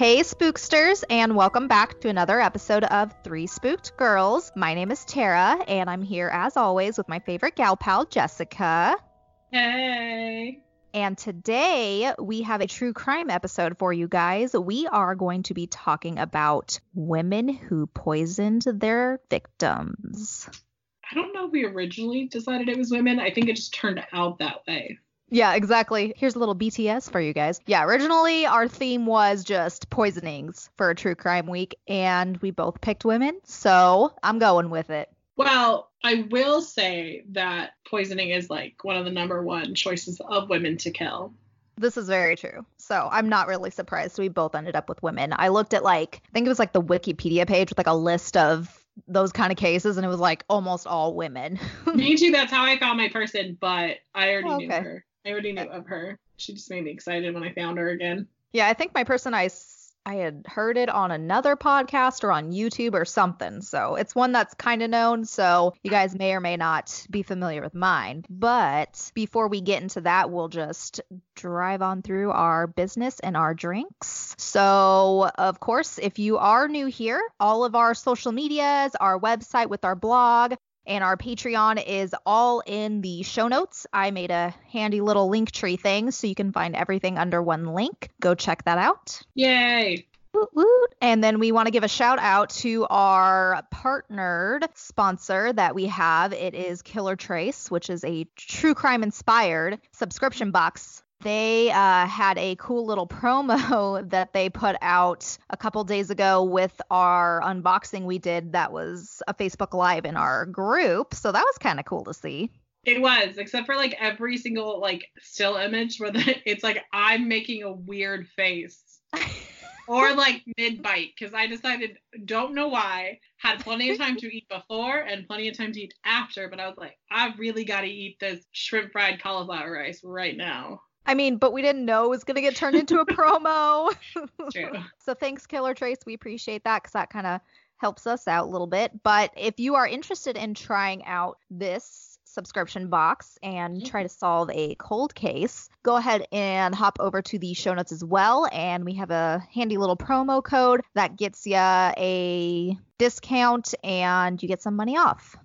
Hey, spooksters, and welcome back to another episode of Three Spooked Girls. My name is Tara, and I'm here as always with my favorite gal pal, Jessica. Hey. And today we have a true crime episode for you guys. We are going to be talking about women who poisoned their victims. I don't know if we originally decided it was women. I think it just turned out that way. Yeah, exactly. Here's a little BTS for you guys. Yeah, originally our theme was just poisonings for a true crime week, and we both picked women, so I'm going with it. Well, I will say that poisoning is like one of the number one choices of women to kill. This is very true. So I'm not really surprised we both ended up with women. I looked at like, I think it was like the Wikipedia page with like a list of those kind of cases, and it was like almost all women. Me too. That's how I found my person, but I already Okay. knew her. I already knew of her. She just made me excited when I found her again. Yeah, I think my person I I had heard it on another podcast or on YouTube or something. So it's one that's kind of known. So you guys may or may not be familiar with mine. But before we get into that, we'll just drive on through our business and our drinks. So, of course, if you are new here, all of our social medias, our website with our blog, and our Patreon is all in the show notes. I made a handy little link tree thing so you can find everything under one link. Go check that out. Yay. Woot woot. And then we want to give a shout out to our partnered sponsor that we have. It is Killer Trace, which is a true crime inspired subscription box. They uh, had a cool little promo that they put out a couple days ago with our unboxing we did. That was a Facebook Live in our group. So that was kind of cool to see. It was, except for like every single like still image where the, it's like I'm making a weird face. or like mid bite because I decided don't know why had plenty of time to eat before and plenty of time to eat after but I was like I really got to eat this shrimp fried cauliflower rice right now. I mean, but we didn't know it was going to get turned into a promo. True. So thanks, Killer Trace. We appreciate that because that kind of helps us out a little bit. But if you are interested in trying out this subscription box and mm-hmm. try to solve a cold case, go ahead and hop over to the show notes as well. And we have a handy little promo code that gets you a discount and you get some money off.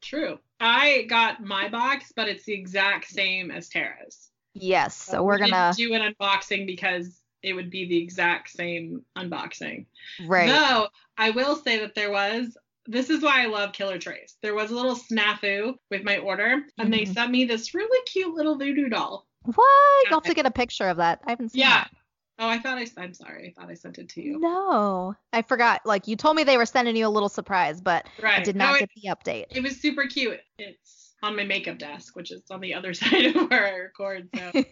True. I got my box but it's the exact same as Tara's. Yes. So we're We going to, do an unboxing because it would be the exact same unboxing. right. Though I will say that there was this is why I love Killer Trace. There was a little snafu with my order, and they Mhm. sent me this really cute little voodoo doll. What? You'll have to get a picture of that. I haven't seen Yeah. that. Oh, I thought I. I'm sorry. I thought I sent it to you. No, I forgot. Like you told me they were sending you a little surprise, but Right. I did No, not it, get the update. it was super cute. It's on my makeup desk, which is on the other side of where I record. So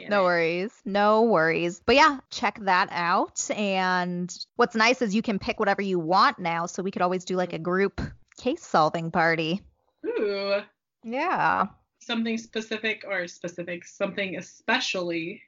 no worries. No worries. But yeah, check that out. And what's nice is you can pick whatever you want now, so we could always do like a group case solving party. Ooh, Yeah. something specific or specific, something especially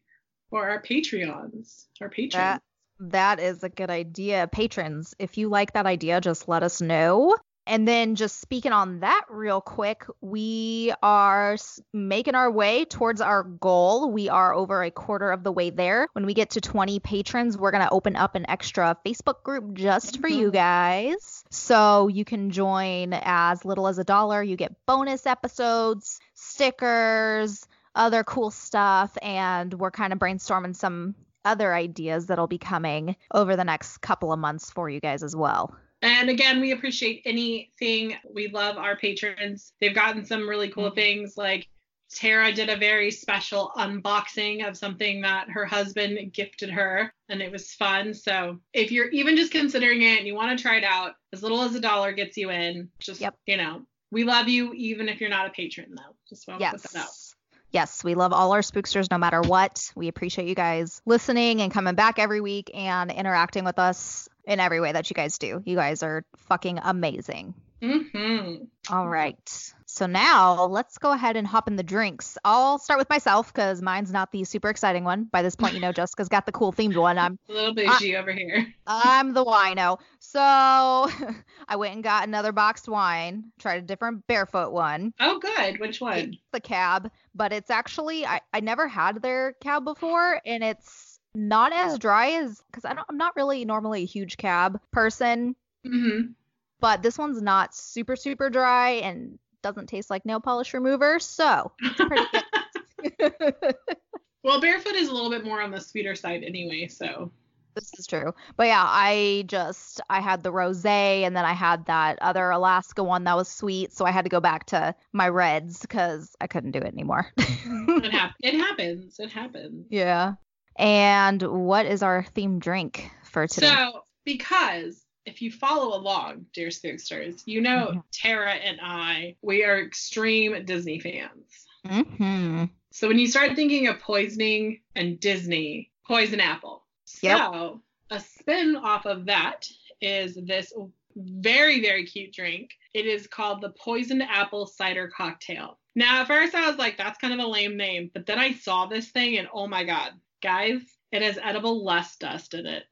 for our Patreons, our patrons. That that is a good idea. Patrons, if you like that idea, just let us know. And then just speaking on that real quick, we are making our way towards our goal. We are over a quarter of the way there. When we get to 20 patrons, we're going to open up an extra Facebook group just for you mm-hmm. guys. So you can join as little as a dollar. You get bonus episodes, stickers, other cool stuff, and we're kind of brainstorming some other ideas that'll be coming over the next couple of months for you guys as well. And again, we appreciate anything. We love our patrons. They've gotten some really cool Mhm. things. Like Tara did a very special unboxing of something that her husband gifted her, and it was fun. So if you're even just considering it and you want to try it out, as little as a dollar gets you in. Just Yep. you know, we love you even if you're not a patron, though. Just want to put that out. Yes. Yes, we love all our spooksters no matter what. We appreciate you guys listening and coming back every week and interacting with us in every way that you guys do. You guys are fucking amazing. Mm-hmm. All right. So now let's go ahead and hop in the drinks. I'll start with myself because mine's not the super exciting one. By this point, you know Jessica's got the cool themed one. I'm A little bougie over here. I'm the wino. So I went and got another boxed wine. Tried a different barefoot one. Oh, good. Which one? The cab, but it's actually I I never had their cab before, and it's not as dry as because I don't I'm not really normally a huge cab person, Mm-hmm. but this one's not super super dry and doesn't taste like nail polish remover. So it's pretty good. well, barefoot is a little bit more on the sweeter side anyway, so. This is true. But yeah, I just I had the rosé and then I had that other Alaska one that was sweet, so I had to go back to my reds cuz I couldn't do it anymore. It, hap- it happens. It happens. yeah. And what is our theme drink for today? So, because if you follow along, dear spooksters, you know Mhm. Tara and I, we are extreme Disney fans. mhm. So when you start thinking of poisoning and Disney, poison apple. Yep. So a spin off of that is this very, very cute drink. It is called the poisoned apple cider cocktail. Now at first I was like, that's kind of a lame name, but then I saw this thing and oh my god, guys, it has edible lust dust in it.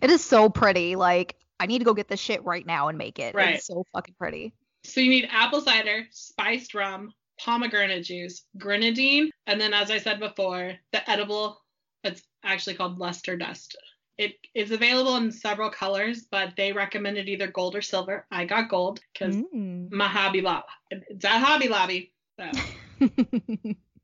It is so pretty. Like I need to go get this shit right now and make it. Right. It's so fucking pretty. So you need apple cider, spiced rum, pomegranate juice, grenadine, and then as I said before, the edible it's actually called luster dust. It is available in several colors, but they recommended either gold or silver. I got gold because Mm. my Hobby Lobby. It's at Hobby Lobby, so,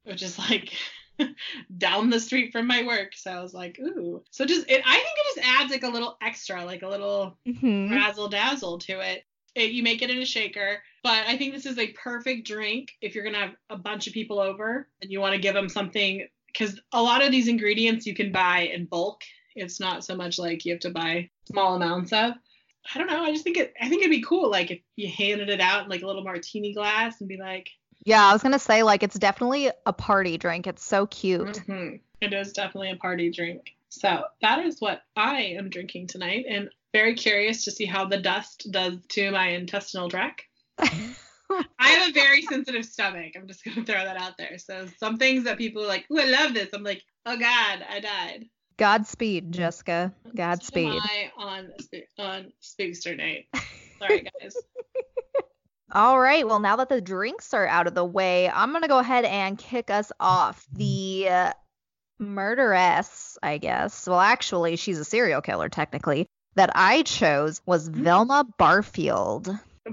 which is like down the street from my work. So I was like, ooh. So just it, I think it just adds like a little extra, like a little Mhm. razzle dazzle to it. it. You make it in a shaker, but I think this is a perfect drink if you're gonna have a bunch of people over and you want to give them something because a lot of these ingredients you can buy in bulk. It's not so much like you have to buy small amounts of. I don't know. I just think it. I think it'd be cool, like if you handed it out in like a little martini glass and be like, Yeah, I was gonna say like it's definitely a party drink. It's so cute. Mhm. It is definitely a party drink. So that is what I am drinking tonight, and very curious to see how the dust does to my intestinal tract. I have a very sensitive stomach. I'm just gonna throw that out there. So some things that people are like, "Ooh, I love this." I'm like, "Oh God, I died." Godspeed, Jessica. Godspeed. On on Spookster night. Sorry guys. All right. Well, now that the drinks are out of the way, I'm going to go ahead and kick us off. The uh, murderess, I guess. Well, actually, she's a serial killer, technically, that I chose was Velma Barfield.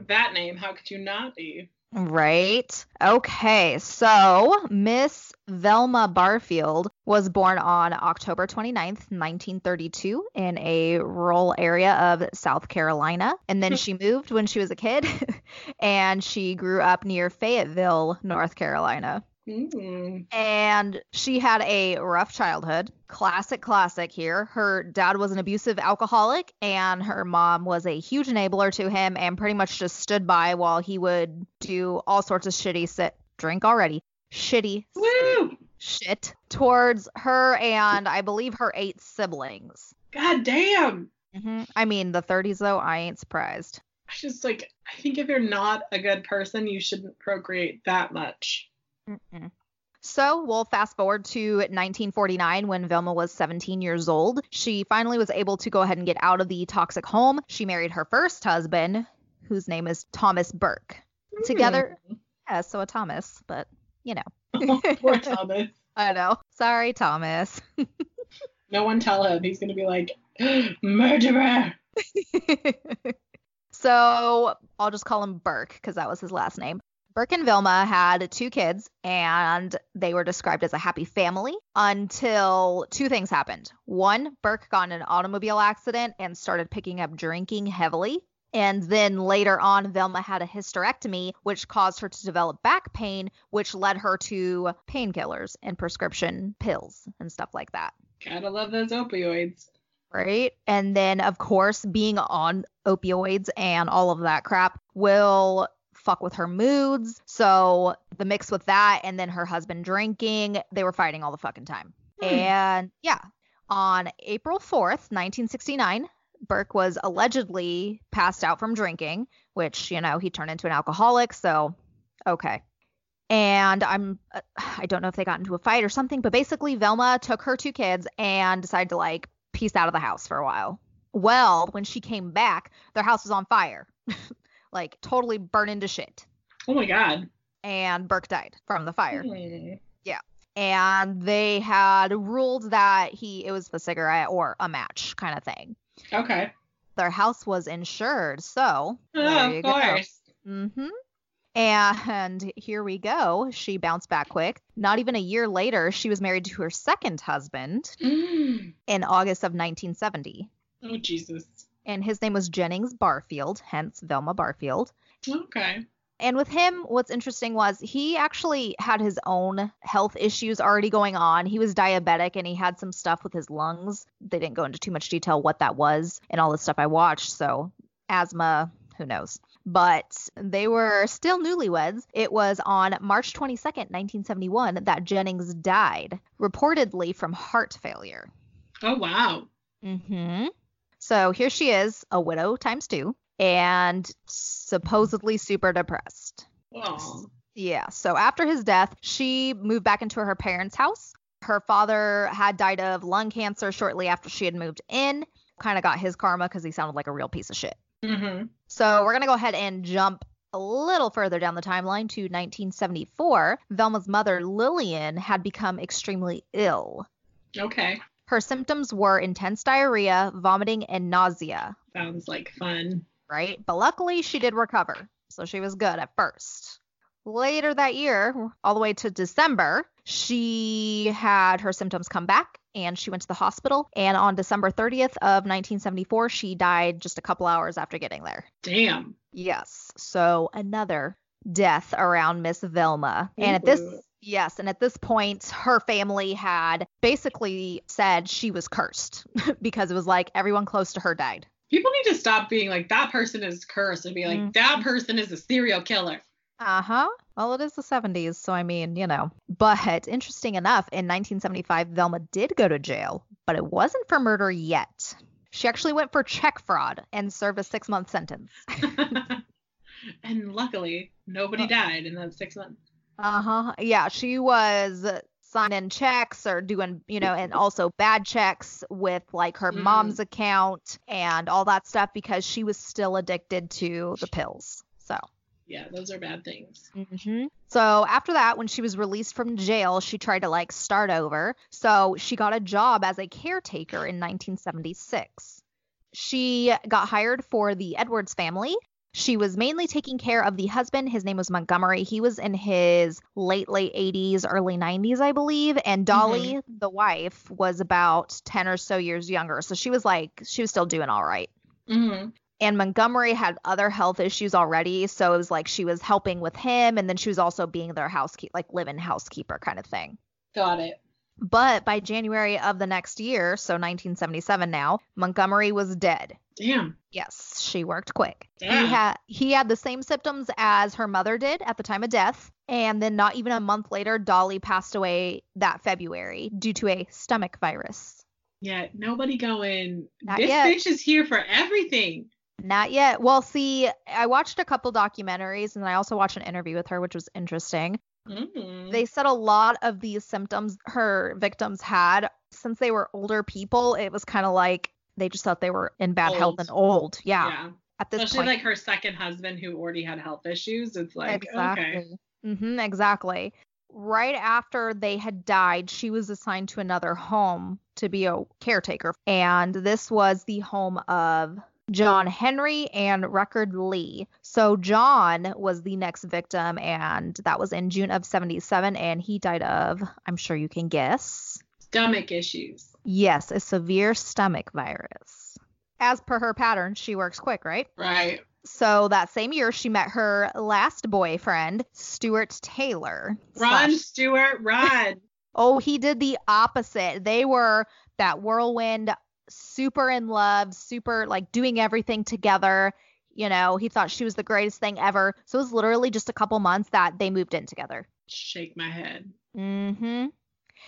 that name, how could you not be? Right. Okay. So, Miss Velma Barfield was born on October 29th, 1932, in a rural area of South Carolina. And then hmm. she moved when she was a kid, and she grew up near Fayetteville, North Carolina. Mm. And she had a rough childhood. Classic, classic here. Her dad was an abusive alcoholic, and her mom was a huge enabler to him and pretty much just stood by while he would do all sorts of shitty sit drink already. Shitty Woo! shit towards her and I believe her eight siblings. God damn. hmm I mean, the 30s though, I ain't surprised. I just like I think if you're not a good person, you shouldn't procreate that much. Mm-mm. So we'll fast forward to 1949 when Velma was 17 years old. She finally was able to go ahead and get out of the toxic home. She married her first husband, whose name is Thomas Burke. Hmm. Together, yeah, so a Thomas, but you know. Poor Thomas. I know. Sorry, Thomas. No one tell him. He's gonna be like, murderer. so I'll just call him Burke because that was his last name. Burke and Velma had two kids and they were described as a happy family until two things happened. One, Burke got in an automobile accident and started picking up drinking heavily. And then later on, Velma had a hysterectomy, which caused her to develop back pain, which led her to painkillers and prescription pills and stuff like that Gotta love those opioids. right? And then, of course, being on opioids and all of that crap will fuck with her moods. So the mix with that and then her husband drinking, they were fighting all the fucking time. Hmm. And yeah, on April 4th, 1969, Burke was allegedly passed out from drinking, which, you know, he turned into an alcoholic. So, okay. And I'm, uh, I don't know if they got into a fight or something, but basically, Velma took her two kids and decided to like peace out of the house for a while. Well, when she came back, their house was on fire, like totally burned into shit. Oh my god. And Burke died from the fire Yeah. and they had ruled that he it was a cigarette or a match kind of thing. Okay. Their house was insured, so Oh, there you of go. course. Mm-hmm. And here we go. She bounced back quick. Not even a year later, she was married to her second husband Mm. in August of 1970. Oh Jesus. And his name was Jennings Barfield, hence Velma Barfield. Okay. And with him, what's interesting was he actually had his own health issues already going on. He was diabetic and he had some stuff with his lungs. They didn't go into too much detail what that was and all the stuff I watched. So, asthma, who knows. But they were still newlyweds. It was on March 22nd, 1971, that Jennings died, reportedly from heart failure. Oh wow. Mm hmm So here she is, a widow times two, and supposedly super depressed. Oh. Yeah. So after his death, she moved back into her parents' house. Her father had died of lung cancer shortly after she had moved in. Kind of got his karma because he sounded like a real piece of shit. Mm-hmm. So we're going to go ahead and jump a little further down the timeline to 1974. Velma's mother, Lillian, had become extremely ill. Okay. Her symptoms were intense diarrhea, vomiting, and nausea, Sounds like fun. right? But luckily, she did recover. So she was good at first. Later that year, all the way to December, she had her symptoms come back and she went to the hospital. And on December 30th of 1974, she died just a couple hours after getting there. Damn. Yes. So another death around Miss Velma. And at this Ooh. Yes, and at this point her family had basically said she was cursed because it was like everyone close to her died. People need to stop being like that person is cursed and be like Mhm. that person is a serial killer. Uh-huh. Well, it is the 70s, so I mean, you know. But interesting enough, in 1975 Velma did go to jail, but it wasn't for murder yet. She actually went for check fraud and served a 6-month sentence. and luckily, nobody Uh. died in that six months. Uh huh. Yeah, she was signing checks or doing, you know, and also bad checks with like her Mhm. mom's account and all that stuff because she was still addicted to the pills. So. Yeah, those are bad things. hmm So after that, when she was released from jail, she tried to like start over. So she got a job as a caretaker in 1976. She got hired for the Edwards family. She was mainly taking care of the husband. His name was Montgomery. He was in his late, late 80s, early 90s, I believe. And Dolly, the wife, was about 10 or so years younger. So she was like, she was still doing all right Mm-hmm. and Montgomery had other health issues already, so it was like she was helping with him, and then she was also being their housekeeper, like live-in housekeeper kind of thing. Got it. But by January of the next year, so 1977 now, Montgomery was dead. Damn. Yes, she worked quick. Yeah. He had he had the same symptoms as her mother did at the time of death, and then not even a month later, Dolly passed away that February due to a stomach virus. Yeah, nobody going. Not this yet. bitch is here for everything. Not yet. Well, see, I watched a couple documentaries and I also watched an interview with her, which was interesting. Mm. They said a lot of these symptoms her victims had, since they were older people, it was kind of like they just thought they were in bad health and old. Yeah. yeah. At this point Especially point. like her second husband who already had health issues. It's like exactly. okay. hmm exactly. Right after they had died, she was assigned to another home to be a caretaker. And this was the home of John Henry and Record Lee. So John was the next victim, and that was in June of 77, and he died of, I'm sure you can guess. Stomach issues. Yes, a severe stomach virus. As per her pattern, she works quick, right? Right. So that same year, she met her last boyfriend, Stuart Taylor. Run, Slash- Stuart, run. Oh, he did the opposite. They were that whirlwind, super in love, super like doing everything together. You know, he thought she was the greatest thing ever. So it was literally just a couple months that they moved in together. Shake my head. Mm-hmm.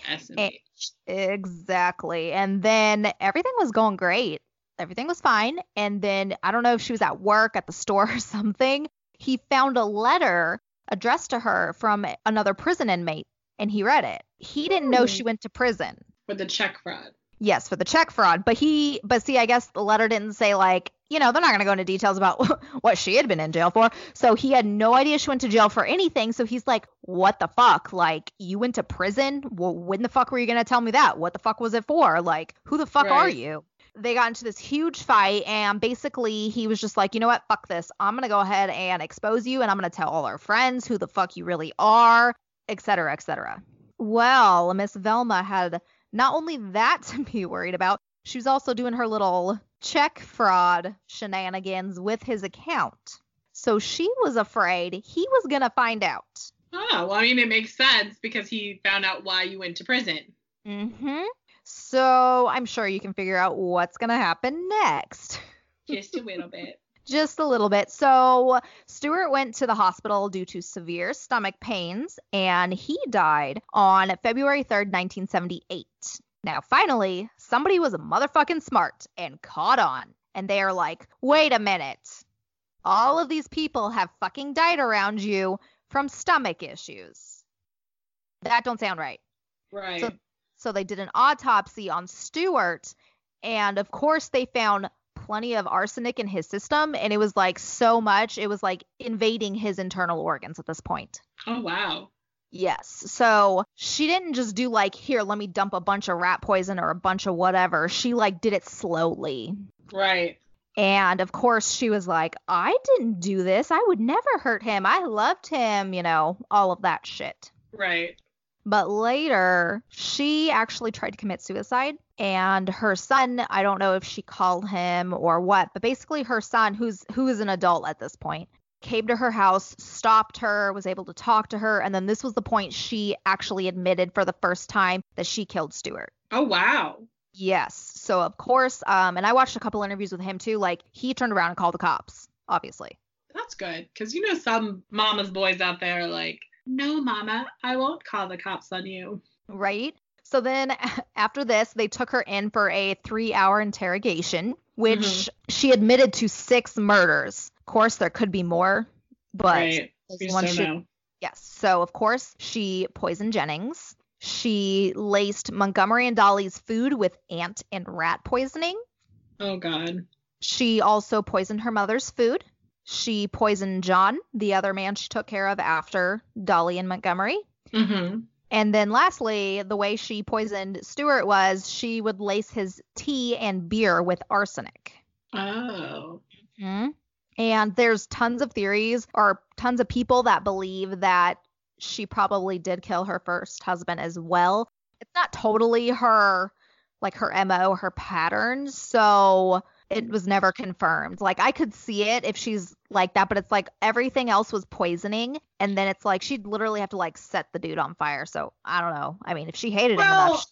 SMH. Exactly. And then everything was going great. Everything was fine. And then I don't know if she was at work, at the store, or something. He found a letter addressed to her from another prison inmate and he read it. He didn't know she hmm. went to prison. For the check fraud. Yes, for the check fraud. But he, but see, I guess the letter didn't say like, you know, they're not going to go into details about what she had been in jail for. So he had no idea she went to jail for anything. So he's like, what the fuck? Like, you went to prison? Well, when the fuck were you going to tell me that? What the fuck was it for? Like, who the fuck are you? They got into this huge fight, and basically he was just like, you know what? Fuck this. I'm going to go ahead and expose you, and I'm going to tell all our friends who the fuck you really are, et cetera, et cetera. Well, Miss Velma had not only that to be worried about, she was also doing her little check fraud shenanigans with his account. So she was afraid he was going to find out. Oh, well, I mean, it makes sense because he found out why you went to prison. Mhm. So I'm sure you can figure out what's going to happen next. Just a little bit. Just a little bit. So Stewart went to the hospital due to severe stomach pains and he died on February 3rd, 1978. Now, finally, somebody was motherfucking smart and caught on. And they are like, wait a minute. All of these people have fucking died around you from stomach issues. That don't sound right. Right. So- So they did an autopsy on Stewart, and of course they found plenty of arsenic in his system, and it was like so much, it was like invading his internal organs at this point. oh, wow. Yes. So she didn't just do like, here, let me dump a bunch of rat poison or a bunch of whatever. She like did it slowly. Right. And of course, she was like, I didn't do this. I would never hurt him. I loved him, you know, all of that shit. Right. But later, she actually tried to commit suicide. And her son, I don't know if she called him or what, but basically her son, who's who is an adult at this point, came to her house, stopped her, was able to talk to her, and then this was the point she actually admitted for the first time that she killed Stewart. Oh, wow. Yes. So of course, um, and I watched a couple interviews with him too. Like he turned around and called the cops, obviously. That's good. Because you know, some mama's boys out there are like, no, mama, I won't call the cops on you. right? So then after this, they took her in for a three hour interrogation, which Mhm. she admitted to six murders. Of course, there could be more, but right. this We just one should- know. yes. So, of course, she poisoned Jennings. She laced Montgomery and Dolly's food with ant and rat poisoning. Oh, God. She also poisoned her mother's food. She poisoned John, the other man she took care of after Dolly and Montgomery. Mm-hmm. And then lastly, the way she poisoned Stuart was she would lace his tea and beer with arsenic. Oh. And there's tons of theories or tons of people that believe that she probably did kill her first husband as well. It's not totally her like her MO, her pattern, so it was never confirmed. Like I could see it if she's like that, but it's like everything else was poisoning and then it's like she'd literally have to like set the dude on fire. So I don't know. I mean, if she hated him enough.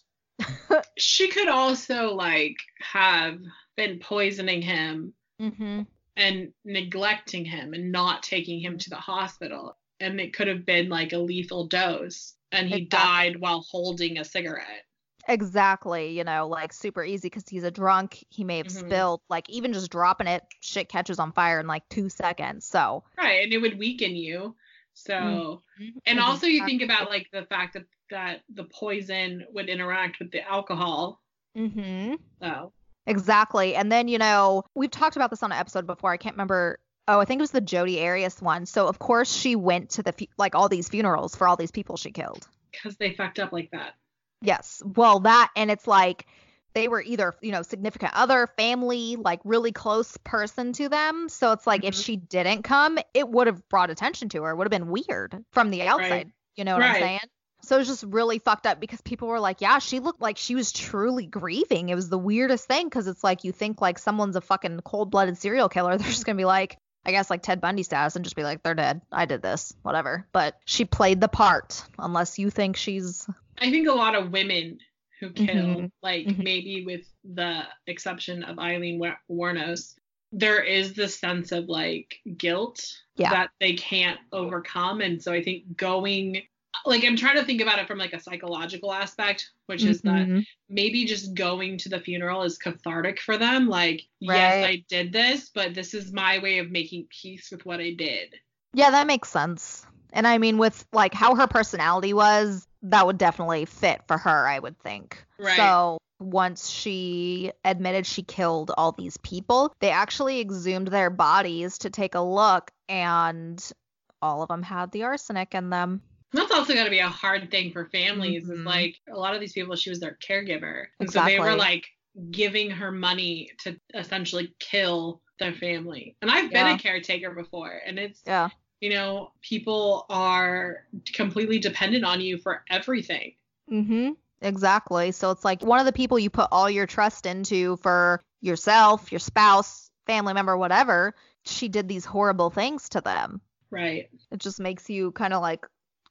she could also, like, have been poisoning him hmm and neglecting him and not taking him to the hospital. And it could have been like a lethal dose. And he Exactly. died while holding a cigarette. Exactly, you know, like super easy because he's a drunk. He may have Mhm. spilled, like even just dropping it, shit catches on fire in like two seconds. So, Right. And it would weaken you. So, Mm-hmm. and also you think about like the fact that, that the poison would interact with the alcohol. Mm hmm. So, exactly. And then, you know, we've talked about this on an episode before. I can't remember. Oh, I think it was the Jodi Arias one. So, of course, she went to the fu- like all these funerals for all these people she killed. because they fucked up like that. Yes. Well, that and it's like they were either, you know, significant other, family, like really close person to them. So it's like if Mhm. she didn't come, it would have brought attention to her. It would have been weird from the outside. You know what I'm saying? So it was just really fucked up because people were like, yeah, she looked like she was truly grieving. It was the weirdest thing because it's like you think like someone's a fucking cold blooded serial killer. They're just going to be like, I guess like Ted Bundy status and just be like, they're dead. I did this, whatever. But she played the part, unless you think she's I think a lot of women who kill, Mhm. like Mhm. maybe with the exception of Aileen Wuornos, there is this sense of like guilt Yeah. that they can't overcome. And so I think going like I'm trying to think about it from like a psychological aspect, which is that Mhm. maybe just going to the funeral is cathartic for them. Like, yes, I did this, but this is my way of making peace with what I did. Yeah, that makes sense. And I mean, with like how her personality was, that would definitely fit for her, I would think. Right. So once she admitted she killed all these people, they actually exhumed their bodies to take a look, and all of them had the arsenic in them. That's also got to be a hard thing for families. Is Mhm. like a lot of these people, she was their caregiver, and so they were like giving her money to essentially kill their family. And I've been Yeah. a caretaker before, and it's Yeah. you know people are completely dependent on you for everything. Mm-hmm. Exactly. So it's like one of the people you put all your trust into for yourself, your spouse, family member, whatever, she did these horrible things to them. Right. It just makes you kind of like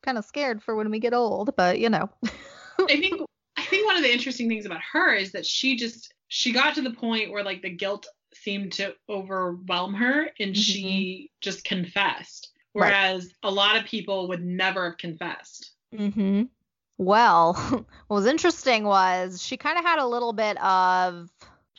kind of scared for when we get old, but you know. I think I think one of the interesting things about her is that she just she got to the point where like the guilt seemed to overwhelm her and she just confessed. Right. Whereas a lot of people would never have confessed. Mm-hmm. Well, what was interesting was she kind of had a little bit of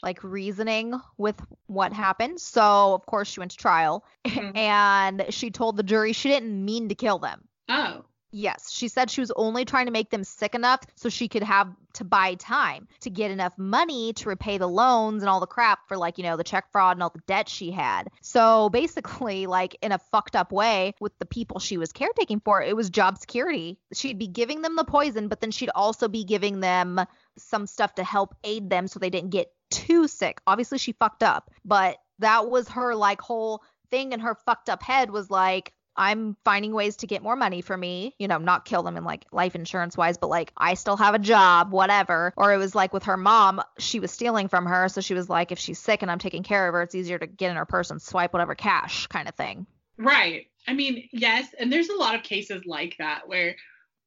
like reasoning with what happened. So, of course, she went to trial Mhm. and she told the jury she didn't mean to kill them. Oh. Yes, she said she was only trying to make them sick enough so she could have to buy time to get enough money to repay the loans and all the crap for like, you know, the check fraud and all the debt she had. So basically, like in a fucked up way with the people she was caretaking for, it was job security. She'd be giving them the poison, but then she'd also be giving them some stuff to help aid them so they didn't get too sick. Obviously, she fucked up, but that was her like whole thing in her fucked up head was like, I'm finding ways to get more money for me, you know, not kill them in like life insurance wise, but like I still have a job, whatever. Or it was like with her mom, she was stealing from her. So she was like, if she's sick and I'm taking care of her, it's easier to get in her purse and swipe whatever cash kind of thing. Right. I mean, yes, and there's a lot of cases like that where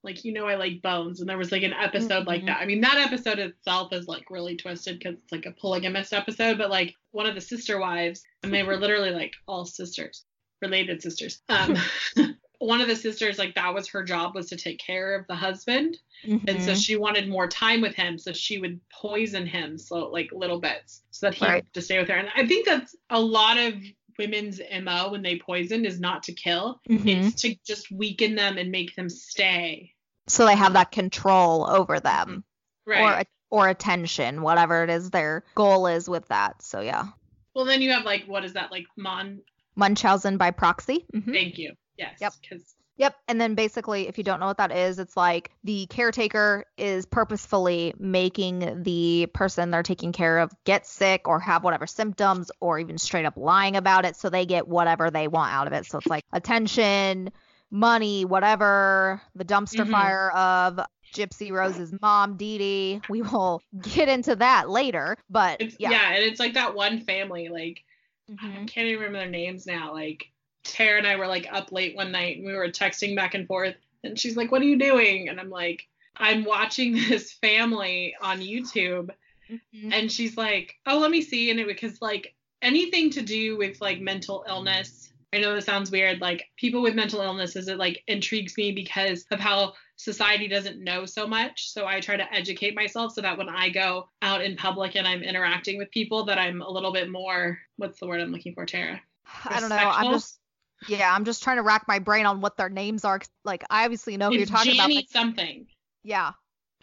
like you know I like bones and there was like an episode like Mhm. that. I mean, that episode itself is like really twisted cuz it's like a polygamist episode, but like one of the sister wives and they were literally like all sisters, related sisters. Um one of the sisters like that was her job was to take care of the husband and so Mhm. she wanted more time with him so she would poison him so like little bits so that he Right. to stay with her and i think that's a lot of women's mo when they poison is not to kill Mhm. it's to just weaken them and make them stay so they have that control over them right or or attention, whatever it is their goal is with that. So yeah. well then you have like what is that like mon Munchausen by proxy. Mhm. thank you yes Yep. because Yep. And then basically, if you don't know what that is, it's like the caretaker is purposefully making the person they're taking care of get sick or have whatever symptoms or even straight up lying about it so they get whatever they want out of it. So it's like attention, money, whatever, the dumpster Mhm. fire of Gypsy Rose's mom, Dee Dee. We will get into that later. But it's yeah. yeah. and it's like that one family like I Mhm. can't even remember their names now. Like Tara and I were like up late one night and we were texting back and forth and she's like, What are you doing? And I'm like, I'm watching this family on YouTube Mhm. and she's like, Oh, let me see. And it because like anything to do with like mental illness. I know this sounds weird, like people with mental illnesses, it like intrigues me because of how society doesn't know so much. So I try to educate myself so that when I go out in public and I'm interacting with people, that I'm a little bit more what's the word I'm looking for, Tara? I don't know. I'm just yeah, I'm just trying to rack my brain on what their names are. Like I obviously know who you're It's talking about. Janny but- something. yeah,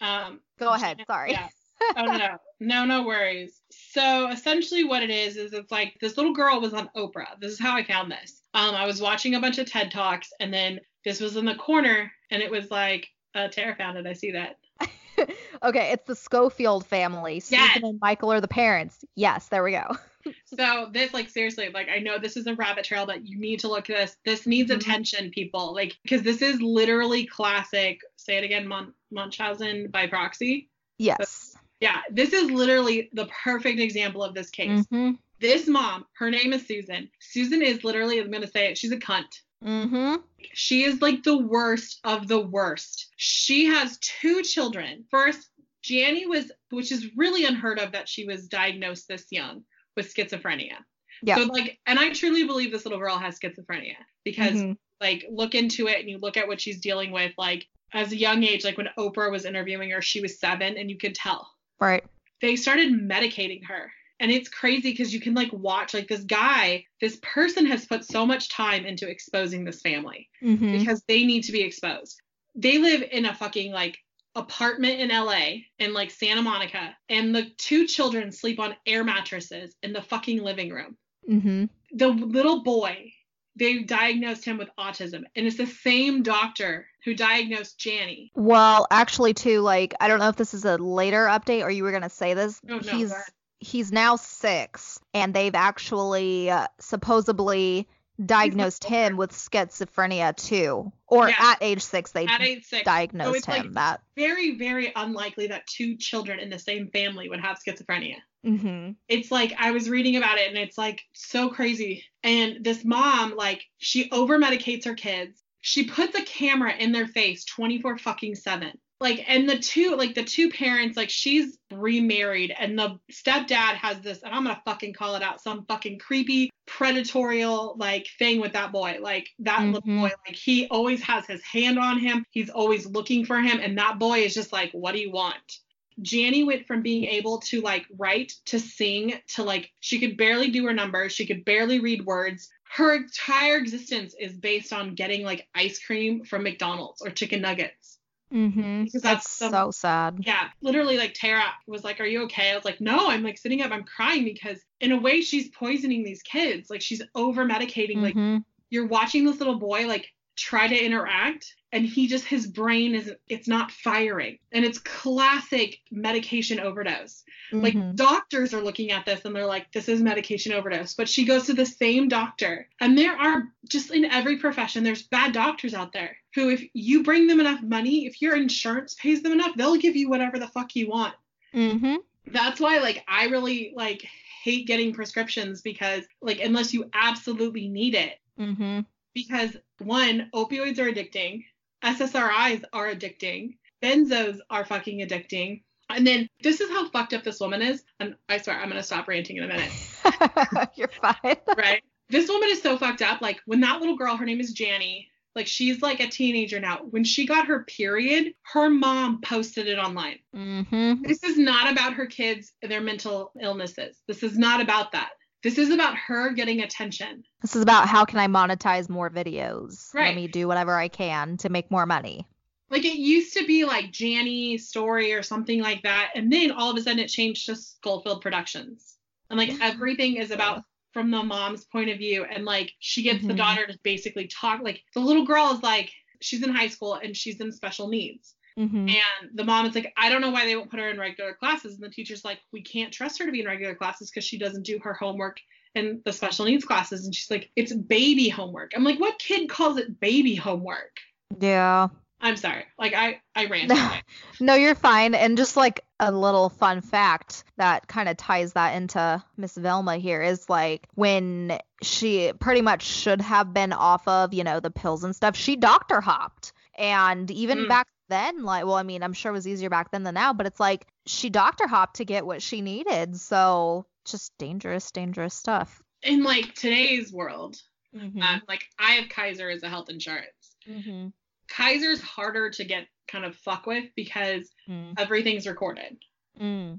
Um, go ahead. Sorry. Yeah. oh no, no, no worries. So essentially, what it is is it's like this little girl was on Oprah. This is how I found this. Um, I was watching a bunch of TED talks, and then this was in the corner, and it was like, uh, Tara found it. I see that. okay, it's the Schofield family. Susan Yes. and Michael are the parents. Yes, there we go. So this, like, seriously, like, I know this is a rabbit trail, but you need to look at this. This needs Mhm. attention, people. Like, because this is literally classic. Say it again, Mon- Munchausen by proxy. Yes. Yeah, this is literally the perfect example of this case. Mm-hmm. This mom, her name is Susan. Susan is literally, I'm going to say it, she's a cunt. Mm-hmm. She is like the worst of the worst. She has two children. First, Jani was, which is really unheard of that she was diagnosed this young with schizophrenia. Yeah. So like, and I truly believe this little girl has schizophrenia because Mhm. like look into it and you look at what she's dealing with. Like as a young age, like when Oprah was interviewing her, she was seven, and you could tell Right. they started medicating her. And it's crazy because you can like watch like this guy, this person has put so much time into exposing this family Mhm. because they need to be exposed. They live in a fucking like apartment in LA in like Santa Monica, and the two children sleep on air mattresses in the fucking living room. Mhm. The little boy, they diagnosed him with autism, and it's the same doctor who diagnosed Jani. Well, actually, too, like I don't know if this is a later update or you were gonna say this. No, no, he's. He's now six, and they've actually uh, supposedly diagnosed him with schizophrenia too, or Yeah. at age six they age six, diagnosed it's him like- that. very, very unlikely that two children in the same family would have schizophrenia. Mm-hmm. it's like I was reading about it and it's like so crazy. And this mom, like, she over medicates her kids. She puts a camera in their face 24 fucking 7. Like, and the two, like, the two parents, like, she's remarried and the stepdad has this, and I'm gonna fucking call it out, some fucking creepy, predatorial, like, thing with that boy. Like, that little Mhm. boy, like, he always has his hand on him. He's always looking for him. And that boy is just like, what do you want? Jani went from being able to like write to sing to like she could barely do her numbers, she could barely read words. Her entire existence is based on getting like ice cream from McDonald's or chicken nuggets. Mm-hmm. Because That's that's so sad. Yeah, literally like Tara was like, "Are you okay?" I was like, "No, I'm like sitting up, I'm crying because in a way she's poisoning these kids. Like she's over medicating. Like Mhm. you're watching this little boy like try to interact and he just his brain isn't it's not firing and it's classic medication overdose like Mhm. doctors are looking at this and they're like this is medication overdose but she goes to the same doctor and there are just in every profession there's bad doctors out there who if you bring them enough money if your insurance pays them enough they'll give you whatever the fuck you want Mhm. that's why like i really like hate getting prescriptions because like unless you absolutely need it Mhm. because one, opioids are addicting, SSRIs are addicting, benzos are fucking addicting. And then this is how fucked up this woman is. And I swear I'm gonna stop ranting in a minute. You're fine. Right? this woman is so fucked up. Like when that little girl, her name is Jani, like she's like a teenager now. When she got her period, her mom posted it online. Mm-hmm. This is not about her kids and their mental illnesses. This is not about that. This is about her getting attention. This is about how can I monetize more videos? Right. Let me do whatever I can to make more money. Like it used to be like Jani's story or something like that, and then all of a sudden it changed to Schofield Productions, and like everything is about from the mom's point of view, and like she gets the Mhm. daughter to basically talk. Like the little girl is like she's in high school and she's in special needs, Mm-hmm. and the mom is like, I don't know why they won't put her in regular classes, and the teacher's like, we can't trust her to be in regular classes because she doesn't do her homework in the special needs classes, and she's like, it's baby homework. I'm like, what kid calls it baby homework? Yeah. I'm sorry. Like I I ran. No, you're fine. And just like a little fun fact that kind of ties that into Miss Velma here is like when she pretty much should have been off of, you know, the pills and stuff, she doctor hopped. And even Mm. back then, like, well, I mean, I'm sure it was easier back then than now, but it's like she doctor hopped to get what she needed. So just dangerous, dangerous stuff. in like today's world, Mm-hmm. um, like I have Kaiser as a health insurance. mm-hmm. Kaiser's harder to get kind of fuck with because everything's recorded. Mm.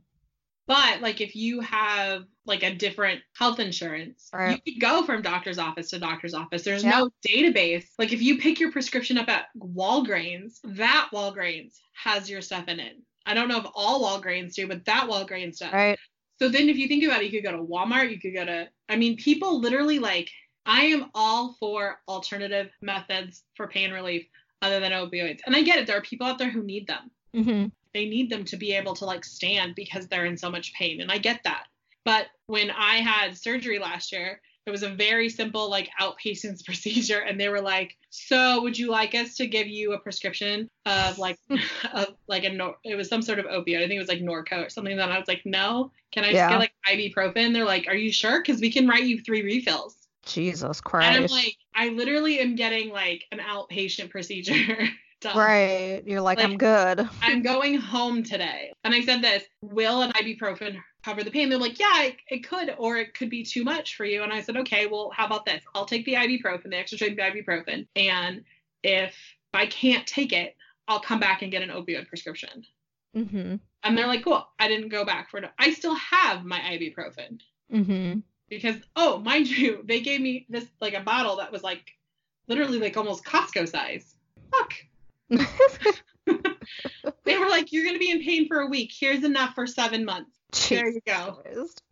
But like if you have like a different health insurance, Right. you could go from doctor's office to doctor's office. There's Yeah. no database. Like if you pick your prescription up at Walgreens, that Walgreens has your stuff in it. I don't know if all Walgreens do, but that Walgreens does. Right. So then if you think about it, you could go to Walmart, you could go to I mean, people literally like I am all for alternative methods for pain relief other than opioids. And I get it, there are people out there who need them. Mm-hmm. They need them to be able to like stand because they're in so much pain. And I get that. But when I had surgery last year, it was a very simple like outpatient procedure and they were like, "So, would you like us to give you a prescription of like of like a nor- it was some sort of opioid. I think it was like Norco or something and I was like, "No. Can I just Yeah. get like ibuprofen?" They're like, "Are you sure? Cuz we can write you 3 refills." Jesus Christ. And I'm like, I literally am getting like an outpatient procedure done. right. You're like, I'm good. I'm going home today. And I said this, will an ibuprofen cover the pain? They're like, yeah, it, it could, or it could be too much for you. And I said, okay, well, how about this? I'll take the ibuprofen, the extra strength ibuprofen, and if I can't take it, I'll come back and get an opioid prescription. Mm-hmm. And they're like, cool. I didn't go back for it. I still have my ibuprofen Mm-hmm. Because, oh, mind you, they gave me this like a bottle that was like literally like almost Costco size. Fuck. They were like, you're gonna be in pain for a week. Here's enough for seven months. There you go.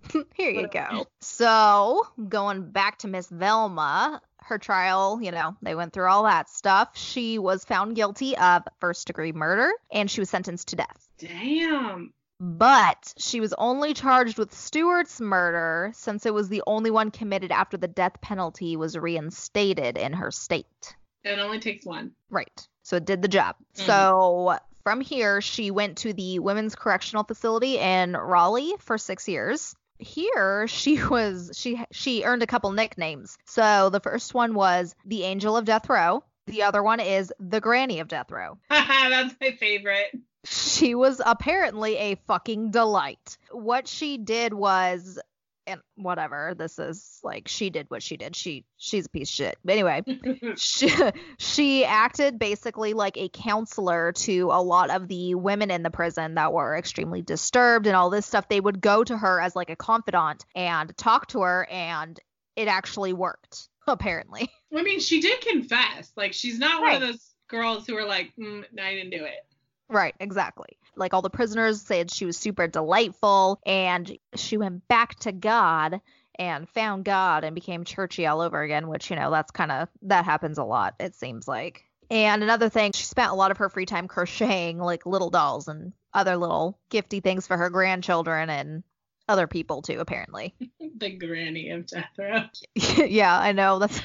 Here you go. So, going back to Miss Velma, her trial, you know, they went through all that stuff. She was found guilty of first degree murder and she was sentenced to death. Damn. But she was only charged with Stewart's murder since it was the only one committed after the death penalty was reinstated in her state. It only takes one. Right. So it did the job. Mm-hmm. So from here, she went to the Women's Correctional Facility in Raleigh for six years. Here, she was she she earned a couple nicknames. So the first one was the Angel of Death Row. The other one is the Granny of Death Row. That's my favorite. She was apparently a fucking delight. What she did was and whatever this is like she did what she did she she's a piece of shit but anyway she, she acted basically like a counselor to a lot of the women in the prison that were extremely disturbed and all this stuff. They would go to her as like a confidant and talk to her, and it actually worked, apparently. I mean, she did confess. Like, she's not one of those girls who are like, mm, I didn't do it. Right, exactly. Like all the prisoners said she was super delightful and she went back to God and found God and became churchy all over again, which, you know, that's kind of that happens a lot, it seems like. And another thing, she spent a lot of her free time crocheting like little dolls and other little gifty things for her grandchildren and other people too, apparently. The granny of death row. yeah, I know. That's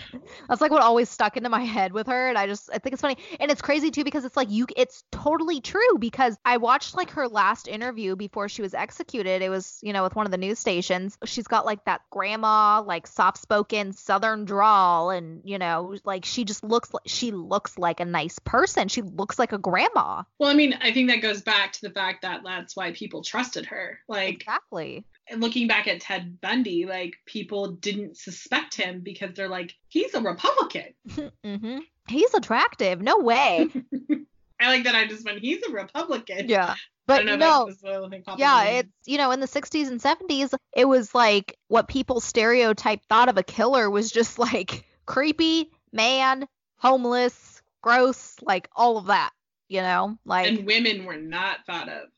that's like what always stuck into my head with her, and I just I think it's funny, and it's crazy too because it's like you, it's totally true because I watched like her last interview before she was executed. It was you know with one of the news stations. She's got like that grandma like soft spoken Southern drawl, and you know like she just looks like she looks like a nice person. She looks like a grandma. Well, I mean, I think that goes back to the fact that that's why people trusted her. Like, Exactly. And looking back at Ted Bundy, like, people didn't suspect him because they're like, he's a Republican. hmm He's attractive. No way. I like that I just went, he's a Republican. yeah. But no, that's the only thing popping Yeah, in my head. it's you know in the 60s and 70s it was like what people stereotype thought of a killer was just like creepy man, homeless, gross, like all of that, you know? Like and women were not thought of.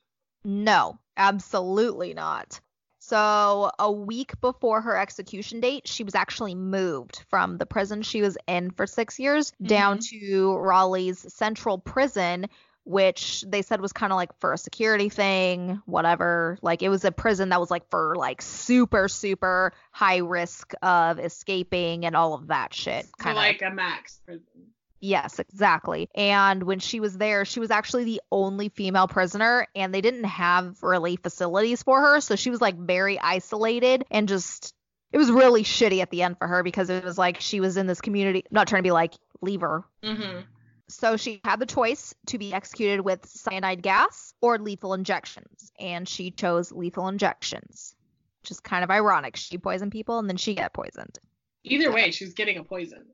no, absolutely not. So, a week before her execution date, she was actually moved from the prison she was in for 6 years down mm-hmm. to Raleigh's Central Prison which they said was kind of like for a security thing, whatever. Like it was a prison that was like for like super super high risk of escaping and all of that shit. Kind of like a max prison. Yes, exactly. And when she was there, she was actually the only female prisoner and they didn't have really facilities for her, so she was like very isolated and just it was really shitty at the end for her because it was like she was in this community, not trying to be like leave her Mm-hmm. so she had the choice to be executed with cyanide gas or lethal injections, and she chose lethal injections, which is kind of ironic. She poisoned people and then she got poisoned. Either way, she's getting a poison.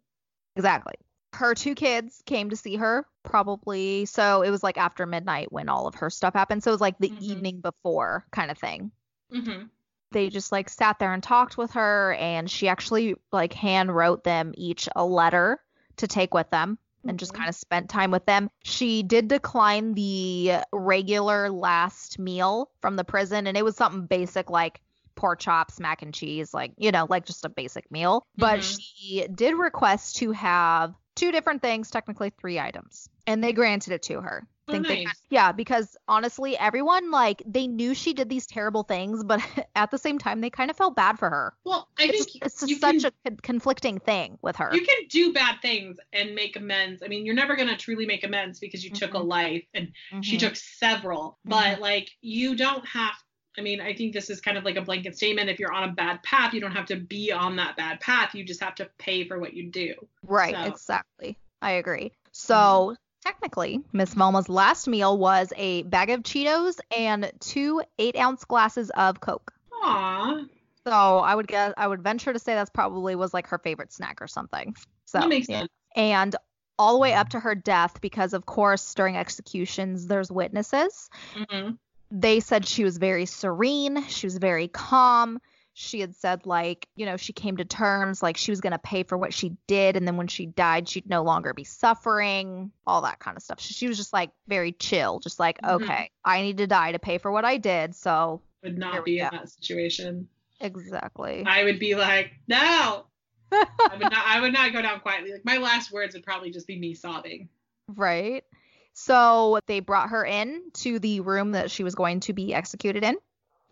Exactly. Her two kids came to see her probably, so it was like after midnight when all of her stuff happened. So it was like the Mhm. evening before kind of thing. Mm-hmm. They just like sat there and talked with her, and she actually like hand wrote them each a letter to take with them and just Mhm. kind of spent time with them. She did decline the regular last meal from the prison, and it was something basic like pork chops, mac and cheese, like, you know, like just a basic meal. But Mhm. she did request to have two different things, technically three items, and they granted it to her. Oh, Think they- nice. yeah, because honestly, everyone like they knew she did these terrible things, but at the same time, they kind of felt bad for her. Well, I It's, think it's such can, a conflicting thing with her. you can do bad things and make amends. I mean, you're never gonna truly make amends because you took a life and she Mhm. took several. But like, you don't have. I mean, I think this is kind of like a blanket statement. If you're on a bad path, you don't have to be on that bad path. You just have to pay for what you do. Right, So- exactly. I agree. So technically, Miss Velma's last meal was a bag of Cheetos and two eight ounce glasses of Coke. Aw. So I would guess I would venture to say that's probably was like her favorite snack or something. So that makes yeah. sense. and all the way up to her death because of course during executions there's witnesses. hmm They said she was very serene, she was very calm. She had said like, you know, she came to terms like she was going to pay for what she did and then when she died she'd no longer be suffering, all that kind of stuff. She was just like very chill, just like, Mhm. okay, I need to die to pay for what I did, so Would not be in that situation. exactly. I would be like, no. I would not. I would not go down quietly. Like my last words would probably just be me sobbing. Right. So they brought her in to the room that she was going to be executed in.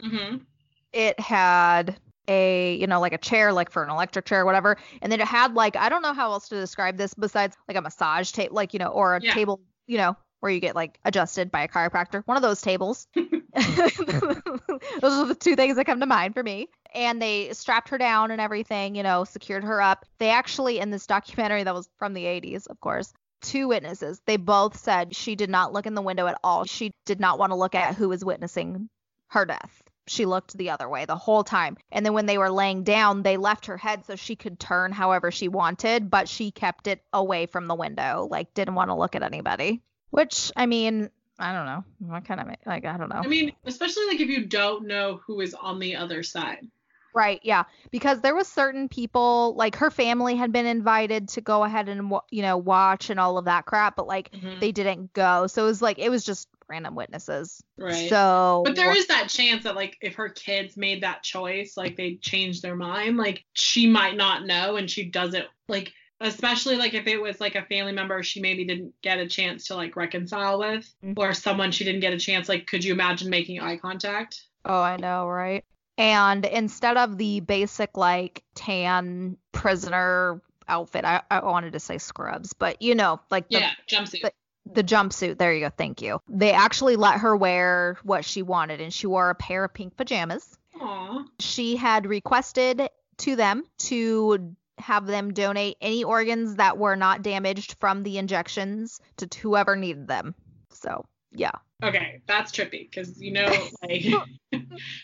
hmm It had a, you know, like a chair, like for an electric chair or whatever. And then it had like, I don't know how else to describe this besides like a massage table, like, you know, or a Yeah. table, you know, where you get like adjusted by a chiropractor. One of those tables. those are the two things that come to mind for me. And they strapped her down and everything, you know, secured her up. They actually, in this documentary that was from the 80s, of course, two witnesses, they both said she did not look in the window at all. She did not want to look at who was witnessing her death. She looked the other way the whole time. And then when they were laying down, they left her head so she could turn however she wanted, but she kept it away from the window, like didn't want to look at anybody. Which, I mean, I don't know. What kind of like I don't know. I mean, especially like if you don't know who is on the other side. Right, yeah, because there was certain people like her family had been invited to go ahead and you know watch and all of that crap, but like Mhm. they didn't go. So it was like it was just random witnesses. Right. So But there is that chance that like if her kids made that choice, like they changed their mind, like she might not know and she doesn't like especially like if it was like a family member she maybe didn't get a chance to like reconcile with Mhm. or someone she didn't get a chance like could you imagine making eye contact? Oh, I know, right? And instead of the basic like tan prisoner outfit, I, I wanted to say scrubs, but you know, like the Yeah, jumpsuit. the- the jumpsuit. There you go. Thank you. They actually let her wear what she wanted, and she wore a pair of pink pajamas. Aw. She had requested to them to have them donate any organs that were not damaged from the injections to whoever needed them. So, yeah. Okay, that's trippy because you know like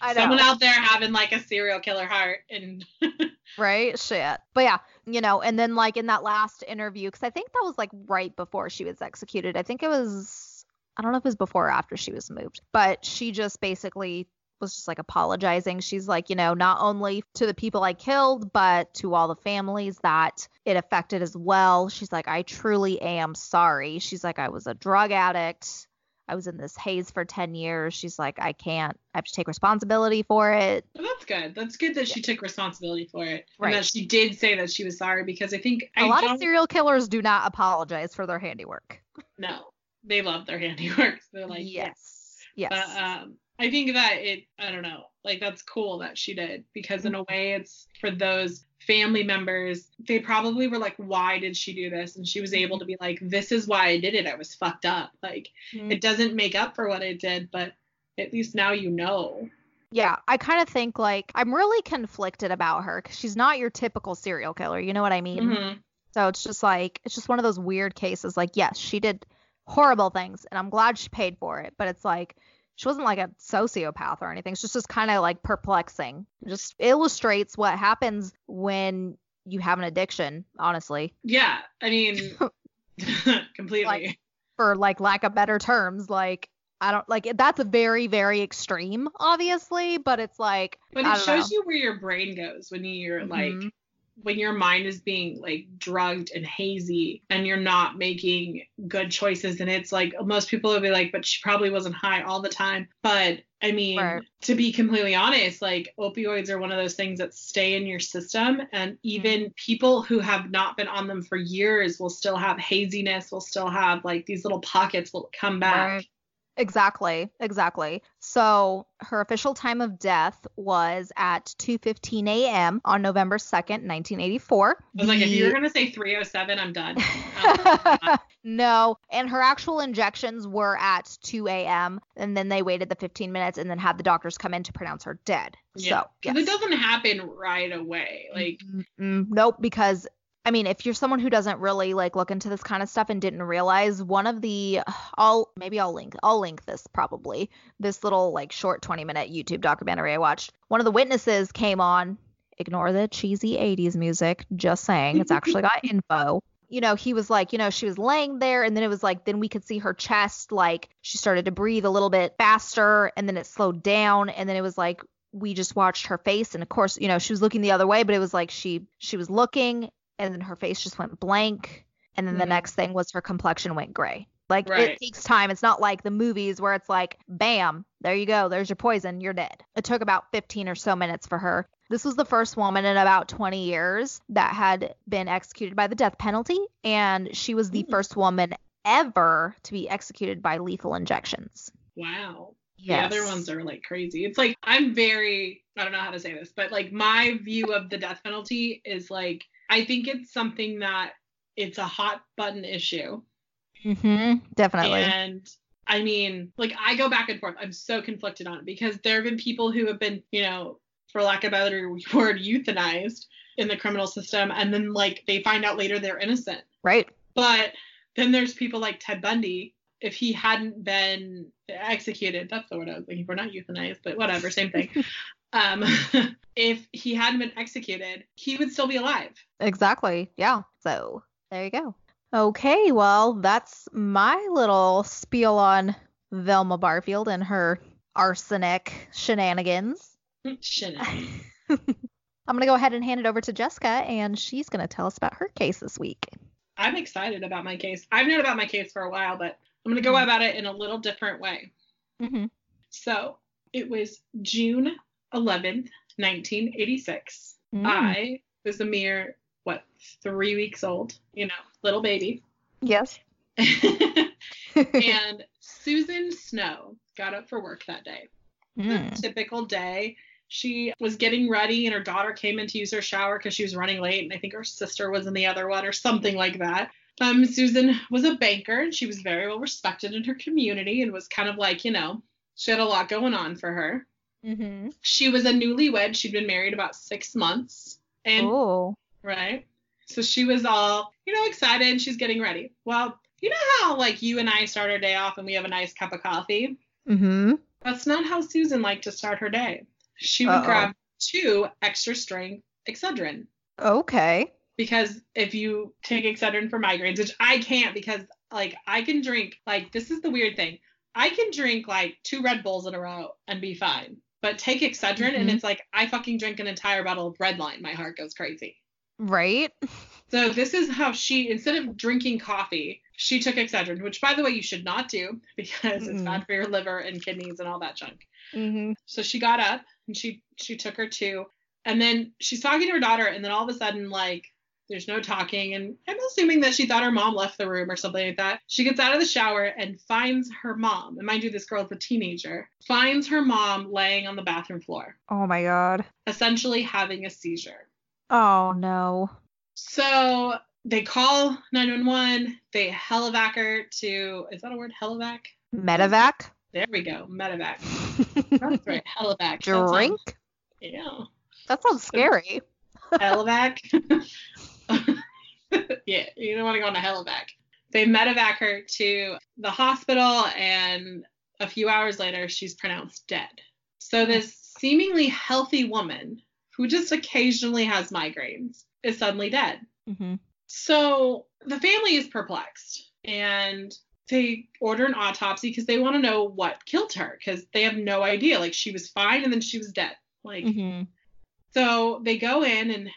I know. someone out there having like a serial killer heart and Right? Shit. But yeah, you know, and then like in that last interview, because I think that was like right before she was executed. I think it was, I don't know if it was before or after she was moved, but she just basically was just like apologizing. She's like, you know, not only to the people I killed, but to all the families that it affected as well. She's like, I truly am sorry. She's like, I was a drug addict. I was in this haze for 10 years. She's like, I can't, I have to take responsibility for it. Well, that's good. That's good that she took responsibility for it Right. and that she did say that she was sorry because I think A I lot don't of serial killers do not apologize for their handiwork. No, They love their handiwork. They're like, yes. Yes. But um, I think that it, I don't know, like that's cool that she did because in a way it's for those family members, they probably were like, why did she do this? And she was able to be like, this is why I did it. I was fucked up. Like, Mhm. it doesn't make up for what I did, but at least now you know. yeah, I kind of think like I'm really conflicted about her because she's not your typical serial killer. You know what I mean? Mhm. So it's just like it's just one of those weird cases. Like, yes, she did horrible things, and I'm glad she paid for it. But it's like she wasn't like a sociopath or anything. It's just just kind of like perplexing. It just illustrates what happens when you have an addiction. Honestly, Yeah. I mean, completely. Like- for like lack of better terms, like. I don't like that's a very very extreme obviously but it's like but it shows know. you where your brain goes when you're like Mhm. When your mind is being like drugged and hazy and you're not making good choices and it's like most people would be like but she probably wasn't high all the time but i mean Right. to be completely honest like opioids are one of those things that stay in your system and even mm-hmm. people who have not been on them for years will still have haziness will still have like these little pockets will come back Right. Exactly, exactly. So her official time of death was at 2:15 a.m. on November 2nd, 1984. I was like, if you were The- gonna say 307, I'm done. Um, no, and her actual injections were at 2 a.m. and then they waited the 15 minutes and then had the doctors come in to pronounce her dead. yeah, So, because yes. it doesn't happen right away. Like, Mm, mm, nope, because I mean, if you're someone who doesn't really like look into this kind of stuff and didn't realize one of the I'll maybe I'll link I'll link this probably. This little like short 20 minute YouTube documentary I watched. One of the witnesses came on ignore the cheesy 80s music, just saying. It's actually got info. You know, he was like, you know, she was laying there and then it was like then we could see her chest like she started to breathe a little bit faster and then it slowed down and then it was like we just watched her face and of course you know she was looking the other way but it was like she she was looking and then her face just went blank and then the Mhm. next thing was her complexion went gray like Right. it takes time it's not like the movies where it's like bam there you go there's your poison you're dead it took about 15 or so minutes for her this was the first woman in about 20 years that had been executed by the death penalty and she was the Mm. first woman ever to be executed by lethal injections Wow. Yes. The other ones are like crazy. It's like I'm very I don't know how to say this, but like my view of the death penalty is like I think it's something that it's a hot button issue. Mm-hmm, Definitely. And I mean, like I go back and forth. I'm so conflicted on it because there have been people who have been, you know, for lack of a better word, euthanized in the criminal system, and then like they find out later they're innocent. right. But then there's people like Ted Bundy. If he hadn't been executed, that's the word I was looking for, not euthanized, but whatever, same thing. um, if he hadn't been executed, he would still be alive. Exactly. Yeah. So there you go. Okay. Well, that's my little spiel on Velma Barfield and her arsenic shenanigans. Shit. I'm going to go ahead and hand it over to Jessica, and she's going to tell us about her case this week. I'm excited about my case. I've known about my case for a while, but I'm going to go about it in a little different way. Mm-hmm. So it was June 11th, 1986. Mm. I was a mere, what, three weeks old, you know, little baby. Yes. and Susan Snow got up for work that day. Mm. Typical day. She was getting ready, and her daughter came in to use her shower because she was running late, and I think her sister was in the other one or something like that. Um, Susan was a banker, and she was very well respected in her community, and was kind of like, you know, she had a lot going on for her. Mm-hmm. She was a newlywed. She'd been married about six months, and Oh. right, so she was all, you know, excited. She's getting ready. Well, you know how like you and I start our day off, and we have a nice cup of coffee. Mm-hmm. That's not how Susan liked to start her day. She would Uh-oh. grab two extra strength Excedrin Okay. because if you take Excedrin for migraines, which I can't because like I can drink like this is the weird thing. I can drink like two Red Bulls in a row and be fine. But take Excedrin and Mhm. it's like I fucking drink an entire bottle of Redline. My heart goes crazy. Right. So this is how she, instead of drinking coffee, she took Excedrin, which by the way you should not do because it's Mm-mm. bad for your liver and kidneys and all that junk. Mm-hmm. So she got up and she she took her two, and then she's talking to her daughter, and then all of a sudden like there's no talking, and I'm assuming that she thought her mom left the room or something like that. She gets out of the shower and finds her mom, and mind you, this girl's a teenager, finds her mom laying on the bathroom floor, Oh my God. essentially having a seizure. Oh no. So they call 911. They helivac her to is that a word? Helivac? Medevac. There we go. Medevac. That's right. Helivac. That sounds- Drink. Yeah. That sounds scary. Helivac. yeah, you don't want to go on a Helivac. They medevac her to the hospital, and a few hours later, she's pronounced dead. So this seemingly healthy woman who just occasionally has migraines is suddenly dead. Mm-hmm. So the family is perplexed and they order an autopsy because they want to know what killed her because they have no idea. Like she was fine and then she was dead. Like Mm-hmm. so they go in and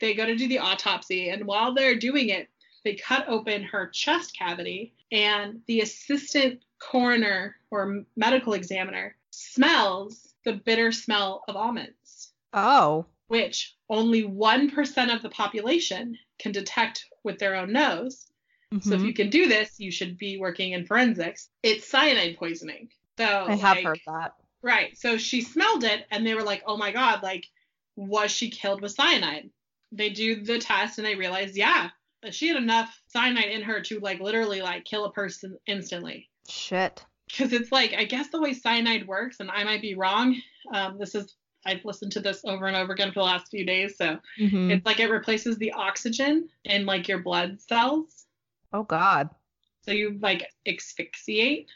they go to do the autopsy and while they're doing it, they cut open her chest cavity and the assistant coroner or medical examiner smells the bitter smell of almonds Oh. which only 1% of the population can detect with their own nose. So if Mhm. you can do this, you should be working in forensics. It's cyanide poisoning. So I have like- heard that. Right. So she smelled it and they were like, "Oh my god, like was she killed with cyanide?" They do the test and they realize, yeah, that she had enough cyanide in her to like literally like kill a person instantly. Shit. Because it's like I guess the way cyanide works, and I might be wrong. Um, this is I've listened to this over and over again for the last few days. So Mhm. it's like it replaces the oxygen in like your blood cells. Oh God. So you like asphyxiate.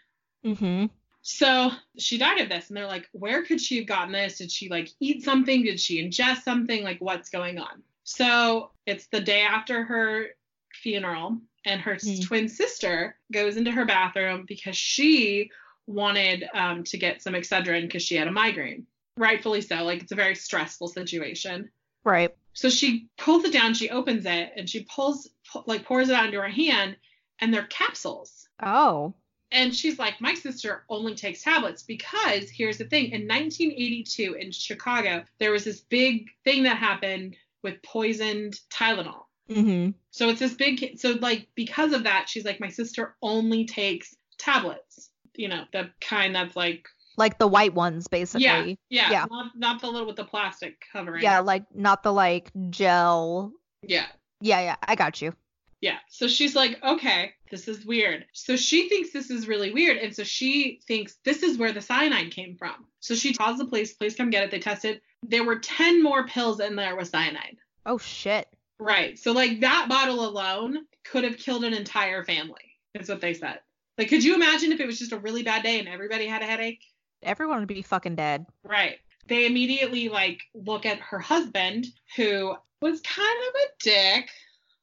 Mm-hmm. So she died of this, and they're like, where could she have gotten this? Did she like eat something? Did she ingest something? Like, what's going on? So it's the day after her funeral, and her Hmm. twin sister goes into her bathroom because she wanted um, to get some Excedrin because she had a migraine. Rightfully so. Like, it's a very stressful situation. Right. So she pulls it down, she opens it, and she pulls, pu- like, pours it out into her hand, and they're capsules. Oh. And she's like, my sister only takes tablets because here's the thing in 1982 in Chicago, there was this big thing that happened with poisoned Tylenol. Mm-hmm. So it's this big, so like, because of that, she's like, my sister only takes tablets, you know, the kind that's like, Like the white ones, basically. yeah, yeah, Yeah. Not, not the little with the plastic covering. Yeah, like not the like gel. Yeah. Yeah, yeah, I got you. Yeah. So she's like, okay, this is weird. So she thinks this is really weird. And so she thinks this is where the cyanide came from. So she calls the police, police come get it. They test it. There were 10 more pills in there with cyanide. Oh shit. Right. So, like, that bottle alone could have killed an entire family, is what they said. Like, could you imagine if it was just a really bad day and everybody had a headache? Everyone would be fucking dead. Right. They immediately, like, look at her husband, who was kind of a dick.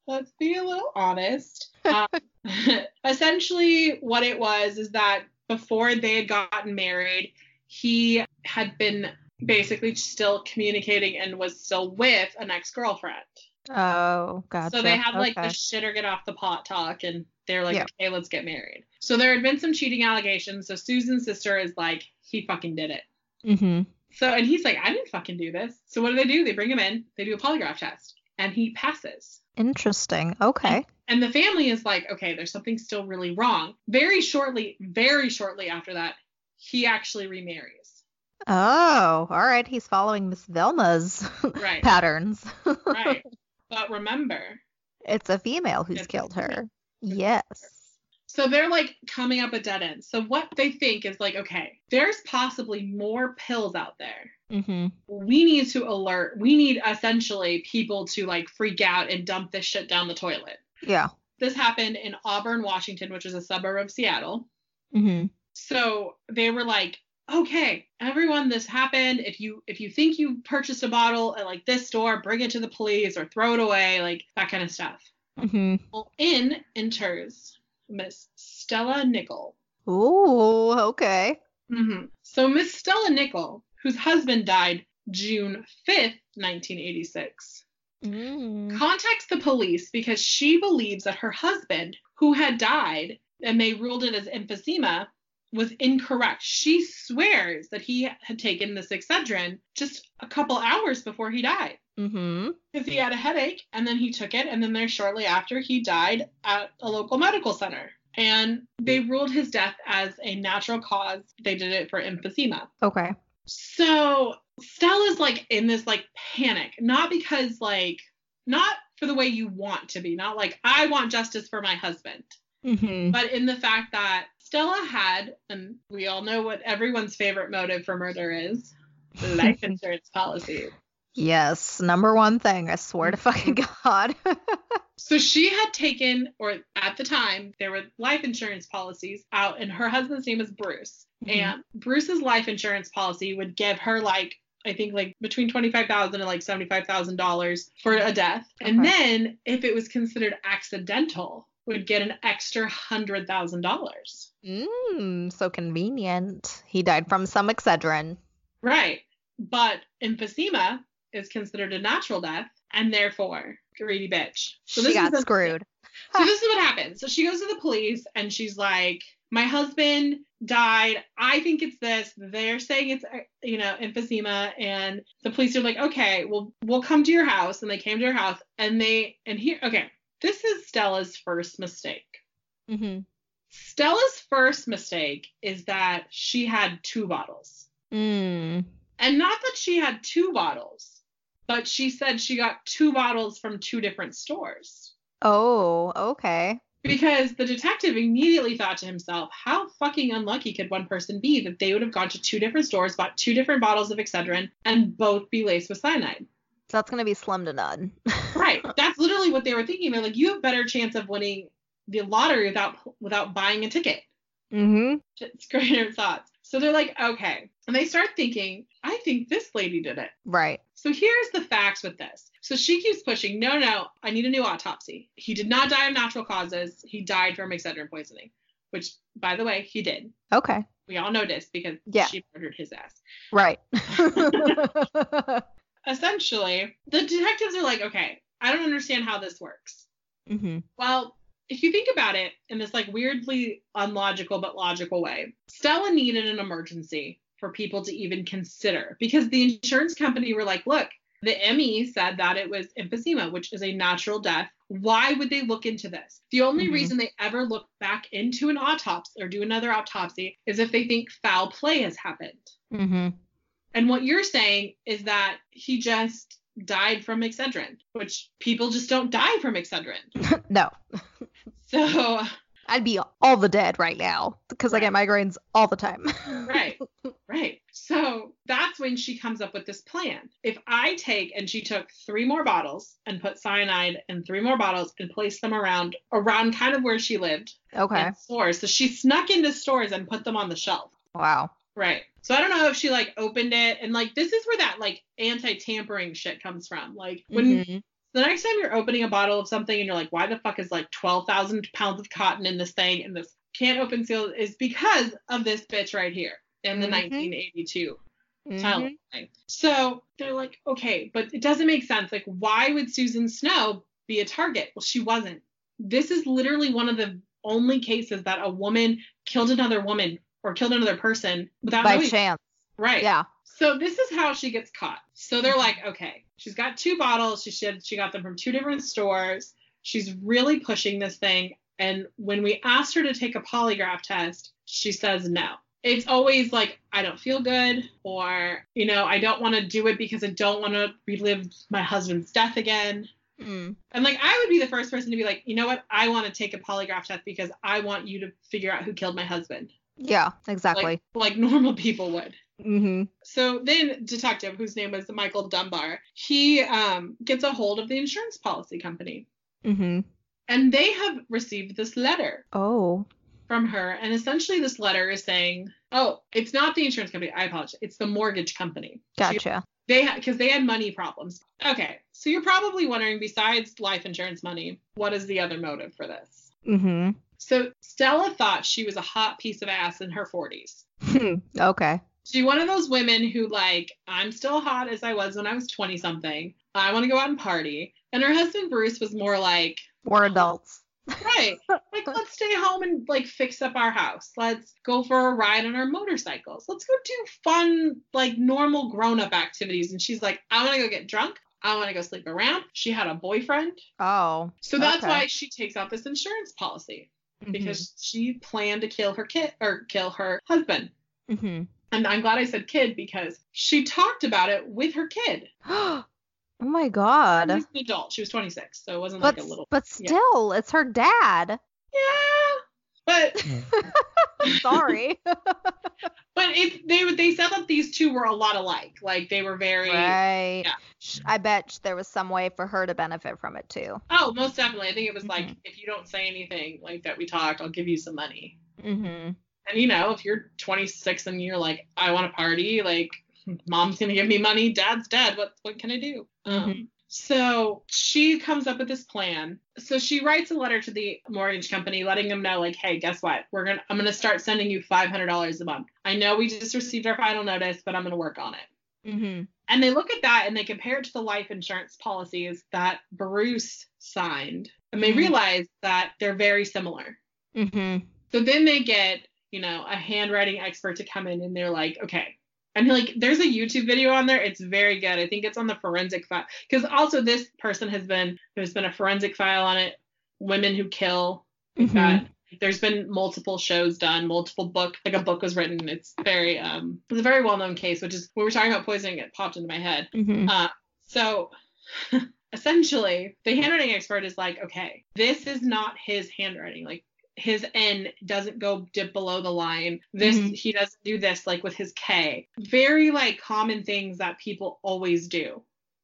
Let's be a little honest. Um, essentially, what it was is that before they had gotten married, he had been basically still communicating and was still with an ex girlfriend. Oh, gotcha. So they had like okay. the shit or get off the pot talk, and they're like, Yeah. okay, let's get married. So there had been some cheating allegations. So Susan's sister is like, he fucking did it. Mm-hmm. So, and he's like, I didn't fucking do this. So what do they do? They bring him in, they do a polygraph test, and he passes. Interesting. Okay. And the family is like, okay, there's something still really wrong. Very shortly, very shortly after that, he actually remarries. Oh, all right. He's following Miss Velma's Right. patterns. Right. but remember, It's a female who's killed her. Yes. So they're like coming up a dead end. So what they think is like, okay, there's possibly more pills out there. Mm-hmm. We need to alert. We need essentially people to like freak out and dump this shit down the toilet. Yeah. This happened in Auburn, Washington, which is a suburb of Seattle. Mm-hmm. So they were like, okay, everyone, this happened. If you if you think you purchased a bottle at like this store, bring it to the police or throw it away, like that kind of stuff. Mm-hmm. Well, in enters Miss Stella Nickell. Ooh, okay. hmm So Miss Stella Nickell, whose husband died June 5th, 1986, Mm. contacts the police because she believes that her husband, who had died, and they ruled it as emphysema, was incorrect. She swears that he had taken this Excedrin just a couple hours before he died. Mm-hmm. Because he had a headache and then he took it, and then there shortly after he died at a local medical center. And they ruled his death as a natural cause. They did it for emphysema. Okay. So Stella's like in this like panic, not because like not for the way you want to be, not like I want justice for my husband, Mm-hmm. but in the fact that Stella had, and we all know what everyone's favorite motive for murder is, life insurance policy. Yes, number one thing. I swear to fucking God. So she had taken, or at the time, there were life insurance policies out, and her husband's name is Bruce. Mhm. And Bruce's life insurance policy would give her like I think like between twenty five thousand and like seventy five thousand dollars for a death, and then if it was considered accidental, would get an extra hundred thousand dollars. mm, so convenient. He died from some Excedrin. Right, but emphysema is considered a natural death, and therefore greedy bitch. So she this got is screwed. So this is what happens. So she goes to the police and she's like, "My husband died. I think it's this. They're saying it's uh, you know emphysema." And the police are like, "Okay, well we'll come to your house." And they came to her house and they and here okay, this is Stella's first mistake. Mm-hmm. Stella's first mistake is that she had two bottles. Mm. And not that she had two bottles, but she said she got two bottles from two different stores. Oh, okay. Because the detective immediately thought to himself, how fucking unlucky could one person be that they would have gone to two different stores, bought two different bottles of Excedrin, and both be laced with cyanide? So that's gonna be slim to none. Right. That's what they were thinking. They're like, you have better chance of winning the lottery without without buying a ticket. mm-hmm. It's greater thoughts. So they're like, okay. And they start thinking, I think this lady did it. Right. So here's the facts with this. So she keeps pushing, no, no, I need a new autopsy. He did not die of natural causes. He died from Excedrin poisoning, which, by the way, he did. Okay. We all know this because Yeah. she murdered his ass. Right. Essentially, the detectives are like, okay, I don't understand how this works. mm-hmm. Well, if you think about it in this like weirdly unlogical but logical way, Stella needed an emergency for people to even consider because the insurance company were like, look, the ME said that it was emphysema, which is a natural death. Why would they look into this? The only Mhm. reason they ever look back into an autopsy or do another autopsy is if they think foul play has happened. Mm-hmm. And what you're saying is that he just died from Excedrin, which people just don't die from Excedrin. no. So, I'd be all the dead right now because I get migraines all the time. right, right. So that's when she comes up with this plan. If I take, and she took three more bottles and put cyanide in three more bottles and placed them around, around kind of where she lived okay. stores. So she snuck into stores and put them on the shelf. Wow. Right. So I don't know if she like opened it and like this is where that like anti-tampering shit comes from. Like when Mhm. the next time you're opening a bottle of something and you're like, why the fuck is like 12,000 pounds of cotton in this thing and this can't open seal is because of this bitch right here in the Mhm. 1982 Mhm. title thing. So they're like, okay, but it doesn't make sense. Like, why would Susan Snow be a target? Well, she wasn't. This is literally one of the only cases that a woman killed another woman or killed another person without By knowing. chance. Right. Yeah. So this is how she gets caught. So they're like, okay, she's got two bottles. She said she got them from two different stores. She's really pushing this thing. And when we asked her to take a polygraph test, she says no. It's always like, I don't feel good, or, you know, I don't want to do it because I don't want to relive my husband's death again. Mm. And like, I would be the first person to be like, you know what? I want to take a polygraph test because I want you to figure out who killed my husband. Yeah. Exactly. Like, like normal people would. mm-hmm. So then detective, whose name was Michael Dunbar, he um, gets a hold of the insurance policy company. Mm-hmm. And they have received this letter Oh. from her. And essentially this letter is saying, oh, it's not the insurance company. I apologize. It's the mortgage company. Gotcha. they because they had money problems. Okay. So you're probably wondering, besides life insurance money, what is the other motive for this? Mm-hmm. So Stella thought she was a hot piece of ass in her 40s. okay. She's one of those women who like I'm still hot as I was when I was 20 something. I want to go out and party. And her husband Bruce was more like, We're adults. right, like let's stay home and like fix up our house. Let's go for a ride on our motorcycles. Let's go do fun like normal grown-up activities. And she's like, I want to go get drunk. I want to go sleep around. She had a boyfriend. Oh. So that's Okay. why she takes out this insurance policy Mm-hmm. because she planned to kill her kid or kill her husband. Mm-hmm. And I'm glad I said kid because she talked about it with her kid. oh my god. She's an adult. She was 26, so it wasn't But like a little. but yeah. still, it's her dad. Yeah, but Sorry. but it they they said that these two were a lot alike. Like they were very. right. yeah. I bet there was some way for her to benefit from it too. Oh, most definitely. I think it was like Mhm. if you don't say anything like that we talked, I'll give you some money. Mm-hmm. And you know, if you're 26 and you're like, I want to party, like mom's gonna give me money, dad's dead. What what can I do? Um, Mhm. So she comes up with this plan. So she writes a letter to the mortgage company, letting them know, like, hey, guess what? We're gonna I'm gonna start sending you five hundred dollars a month. I know we just received our final notice, but I'm gonna work on it. Mm-hmm. And they look at that and they compare it to the life insurance policies that Bruce signed, and they Mhm. realize that they're very similar. Mm-hmm. So then they get, you know, a handwriting expert to come in and they're like, okay. And like, there's a YouTube video on there. It's very good. I think it's on the forensic file. Because also, this person has been, there's been a forensic file on it. Women who kill. like Mhm. that. There's been multiple shows done, multiple book, like a book was written. It's very, um, it's a very well known case, which is when we were talking about poisoning, it popped into my head. Mm-hmm. Uh, so essentially, the handwriting expert is like, okay, this is not his handwriting. Like his N doesn't go dip below the line. This Mhm. he doesn't do this like with his K. Very like common things that people always do.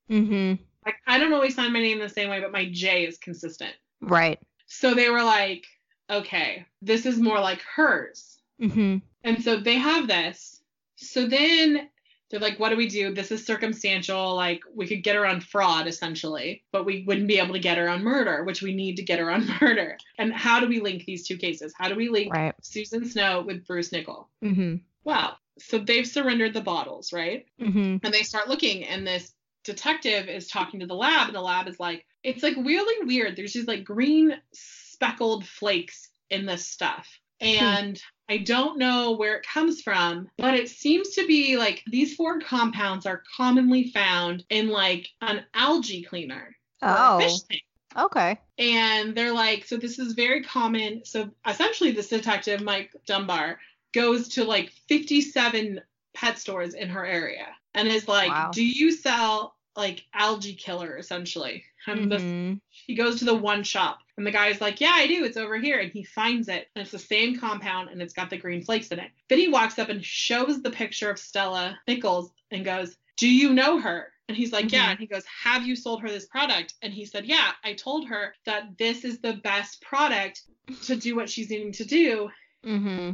Mm-hmm. Like I don't always sign my name the same way, but my J is consistent. Right. So they were like, okay, this is more like hers. Mm-hmm. And so they have this. So then they're like, what do we do? This is circumstantial. Like, we could get her on fraud, essentially, but we wouldn't be able to get her on murder, which we need to get her on murder. And how do we link these two cases? How do we link Right. Susan Snow with Bruce Nickell? Mm-hmm. Wow. So they've surrendered the bottles, right? Mm-hmm. And they start looking, and this detective is talking to the lab, and the lab is like, it's like really weird. There's these like green speckled flakes in this stuff. And I don't know where it comes from, but it seems to be like these four compounds are commonly found in like an algae cleaner Oh. fish tank. Okay. And they're like, so this is very common. So essentially, this detective, Mike Dunbar, goes to like 57 pet stores in her area and is like, Wow. do you sell like algae killer essentially? And the Mhm. he goes to the one shop and the guy's like, Yeah, I do. It's over here. And he finds it. And it's the same compound and it's got the green flakes in it. Then he walks up and shows the picture of Stella Nichols and goes, Do you know her? And he's like, Yeah. Mhm. And he goes, Have you sold her this product? And he said, Yeah, I told her that this is the best product to do what she's needing to do Mm-hmm.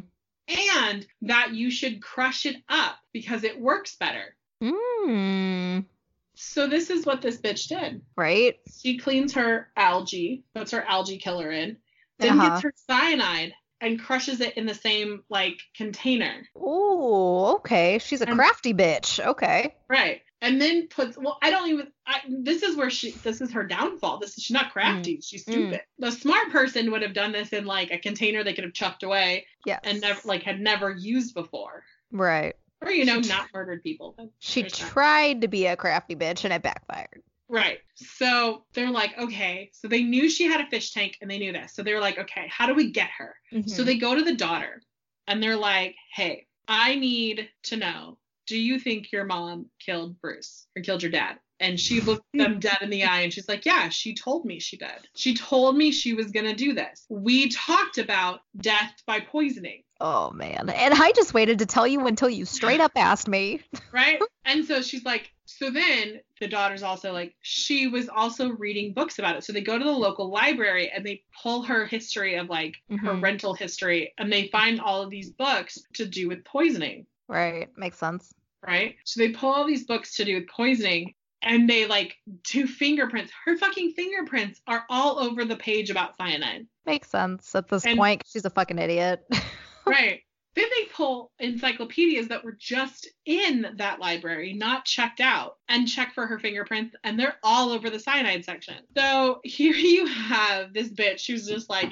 and that you should crush it up because it works better. Mm. So this is what this bitch did. Right. She cleans her algae, puts her algae killer in, then Uh-huh. gets her cyanide and crushes it in the same like container. Oh, okay. She's a And- crafty bitch. Okay. Right. And then puts well, I don't even I, this is where she this is her downfall. This is she's not crafty, she's stupid. The smart person would have done this in like a container they could have chucked away Yeah. and never like had never used before. Right. Or you know, not murdered people. She There's that. tried to be a crafty bitch and it backfired. Right. So they're like, okay. So they knew she had a fish tank and they knew this. So they were like, okay, how do we get her? So Mhm. they go to the daughter and they're like, hey, I need to know, do you think your mom killed Bruce or killed your dad? And she looked them dead in the eye and she's like, yeah, she told me she did. She told me she was going to do this. We talked about death by poisoning, Oh man. And I just waited to tell you until you straight up asked me. right? and so she's like, so then the daughter's also like, she was also reading books about it. So they go to the local library and they pull her history of like her Mhm. rental history and they find all of these books to do with poisoning. Right. Makes sense. right? So they pull all these books to do with poisoning and they like do fingerprints. Her fucking fingerprints are all over the page about cyanide. Makes sense at this And- point. She's a fucking idiot. Right. then they pull encyclopedias that were just in that library, not checked out, and check for her fingerprints, and they're all over the cyanide section. So here you have this bitch who's just like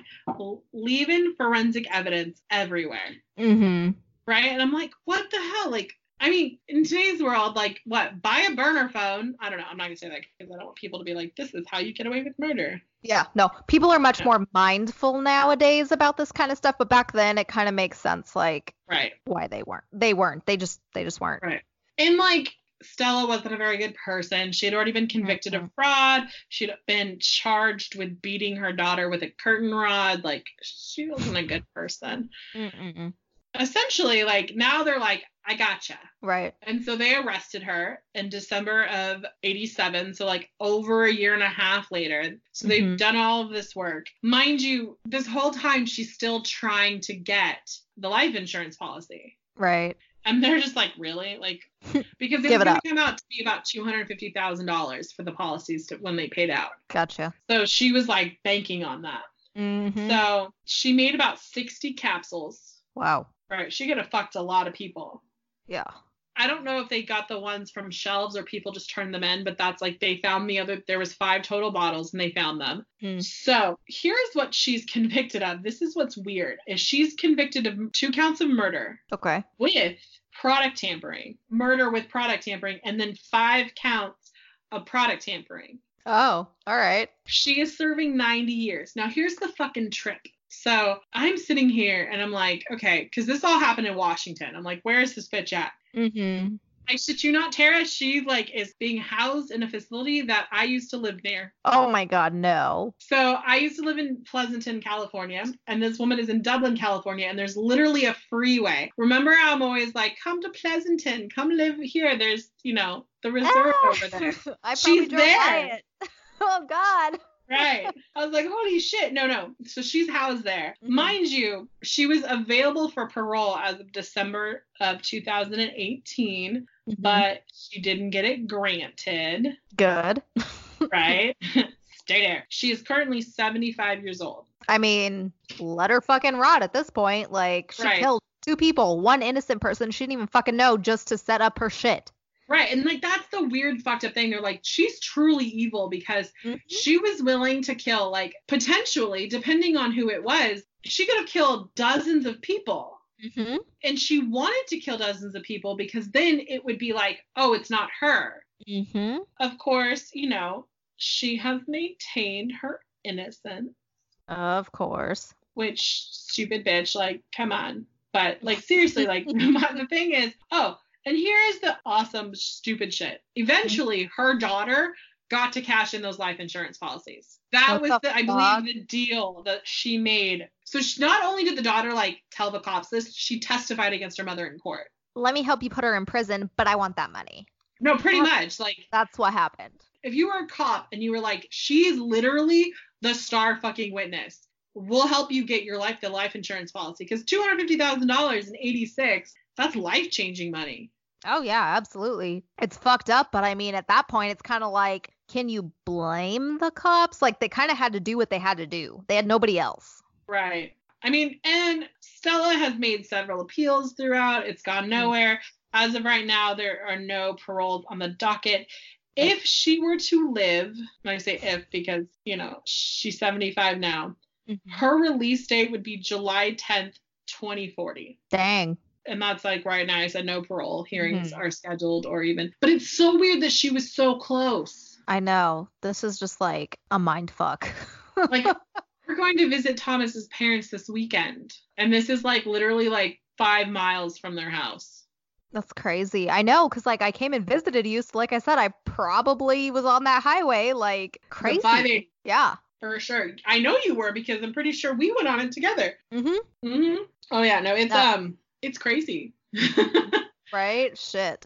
leaving forensic evidence everywhere. mm-hmm. right? And I'm like, what the hell? Like, I mean, in today's world, like, what? Buy a burner phone. I don't know. I'm not gonna say that because I don't want people to be like, this is how you get away with murder. Yeah, no, people are much Yeah. more mindful nowadays about this kind of stuff, but back then it kind of makes sense, like Right. why they weren't. They weren't. They just, they just weren't. Right. And like, Stella wasn't a very good person. She had already been convicted Mhm. of fraud. She'd been charged with beating her daughter with a curtain rod. Like, she wasn't a good person. Mm-mm-mm. Essentially, like, now they're like, I gotcha. Right. And so they arrested her in December of 87. So, like, over a year and a half later. So they've Mhm. done all of this work. Mind you, this whole time she's still trying to get the life insurance policy. Right. And they're just like, really? Like, because it Give was going to come out to be about $250,000 for the policies to, when they paid out. Gotcha. So she was like banking on that. Mm-hmm. So she made about 60 capsules. wow. Right. She could have fucked a lot of people. Yeah. I don't know if they got the ones from shelves or people just turned them in, but that's like they found the other. There was five total bottles and they found them. Hmm. So here's what she's convicted of. This is what's weird: is she's convicted of two counts of murder Okay. with product tampering, murder with product tampering, and then five counts of product tampering. Oh, all right. She is serving 90 years. Now here's the fucking trick. So I'm sitting here and I'm like, okay, because this all happened in Washington. I'm like, where is this bitch at? Mm-hmm. I shit you not, Tara. She like is being housed in a facility that I used to live near. Oh my god, no. So I used to live in Pleasanton, California, and this woman is in Dublin, California, and there's literally a freeway. Remember, I'm always like, come to Pleasanton, come live here. There's, you know, the reserve Ah! over there. I She's there. oh god. Right. I was like, holy shit. No, no. So she's housed there. Mhm. Mind you, she was available for parole as of December of 2018, but she didn't get it granted. good. Right? Stay there. She is currently 75 years old. I mean, let her fucking rot at this point. Like she Right. killed two people, one innocent person she didn't even fucking know just to set up her shit. Right. And like that's the weird fucked up thing. They're like, she's truly evil because Mhm. she was willing to kill, like, potentially, depending on who it was, she could have killed dozens of people. Mm-hmm. And she wanted to kill dozens of people because then it would be like, oh, it's not her. Mm-hmm. Of course, you know, she has maintained her innocence, Of course. which stupid bitch, like, come on. But like seriously, like the thing is, oh, and here is the awesome stupid shit. Eventually, mm-hmm. her daughter got to cash in those life insurance policies. That What was the the, I believe, the deal that she made. So she, not only did the daughter like tell the cops this, she testified against her mother in court. Let me help you put her in prison, but I want that money. No, pretty much. Like That's what happened. if you were a cop and you were like, she's literally the star fucking witness. We'll help you get your life the life insurance policy because two hundred fifty thousand dollars in eighty six. That's life changing money. Oh yeah, absolutely. It's fucked up, but I mean at that point it's kind of like can you blame the cops? Like they kind of had to do what they had to do. They had nobody else. Right. I mean, and Stella has made several appeals throughout. It's gone mm-hmm. nowhere. As of right now, there are no paroles on the docket. If she were to live, and I say if because, you know, she's 75 now, mm-hmm. her release date would be July 10th, 2040. Dang. And that's like right now, I said no parole hearings are scheduled or even. But it's so weird that she was so close. I know. This is just like a mind fuck. Like, we're going to visit Thomas's parents this weekend. And this is like literally like five miles from their house. That's crazy. I know, cause like I came and visited you, so like I said, I probably was on that highway, like crazy. 580. Yeah. For sure. I know you were because I'm pretty sure we went on it together. Mm-hmm. Mm-hmm. Oh yeah, no, it's Yeah. um it's crazy. Right? Shit.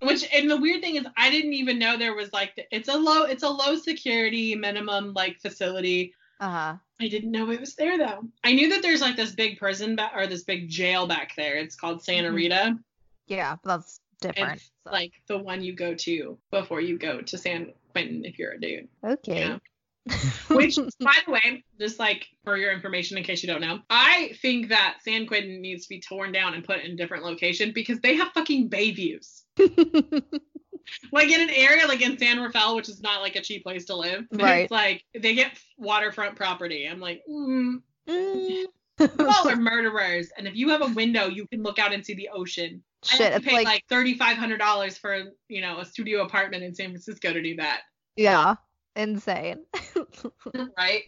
Which and the weird thing is I didn't even know there was like the, it's a low it's a low security minimum like facility. Uh huh. I didn't know it was there though. I knew that there's like this big prison ba- or this big jail back there. It's called Santa Mhm. Rita. Yeah, that's different. It's so. like the one you go to before you go to San Quentin if you're a dude. okay. Yeah. Which, by the way, just like for your information, in case you don't know, I think that San Quentin needs to be torn down and put in a different location because they have fucking bay views. Like in an area like in San Rafael, which is not like a cheap place to live. Right. It's like they get waterfront property. I'm like, mm, Mm. you all are murderers. And if you have a window, you can look out and see the ocean. I Shit, to it's pay like, like thirty five hundred dollars for you know a studio apartment in San Francisco to do that. yeah, insane. right?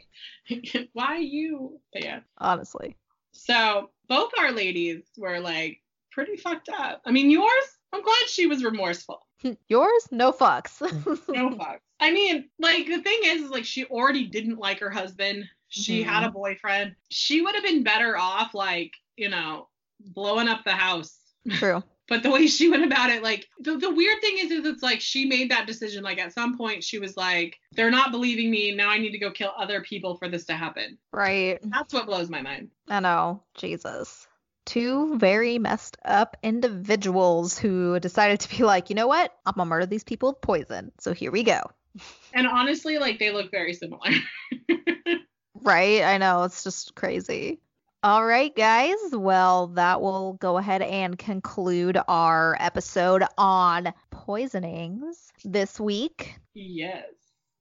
Why you? But yeah. Honestly. So both our ladies were like pretty fucked up. I mean, yours, I'm glad she was remorseful. Yours? No fucks. No fucks. I mean, like the thing is, is like she already didn't like her husband. She Mhm. had a boyfriend. She would have been better off, like you know, blowing up the house. True. But the way she went about it, like the, the weird thing is, is it's like she made that decision. Like at some point, she was like, "They're not believing me. Now I need to go kill other people for this to happen." Right. That's what blows my mind. I know. Jesus. Two very messed up individuals who decided to be like, you know what? I'm gonna murder these people with poison. So here we go. And honestly, like they look very similar. Right? I know. It's just crazy. All right, guys. Well, that will go ahead and conclude our episode on poisonings this week. yes.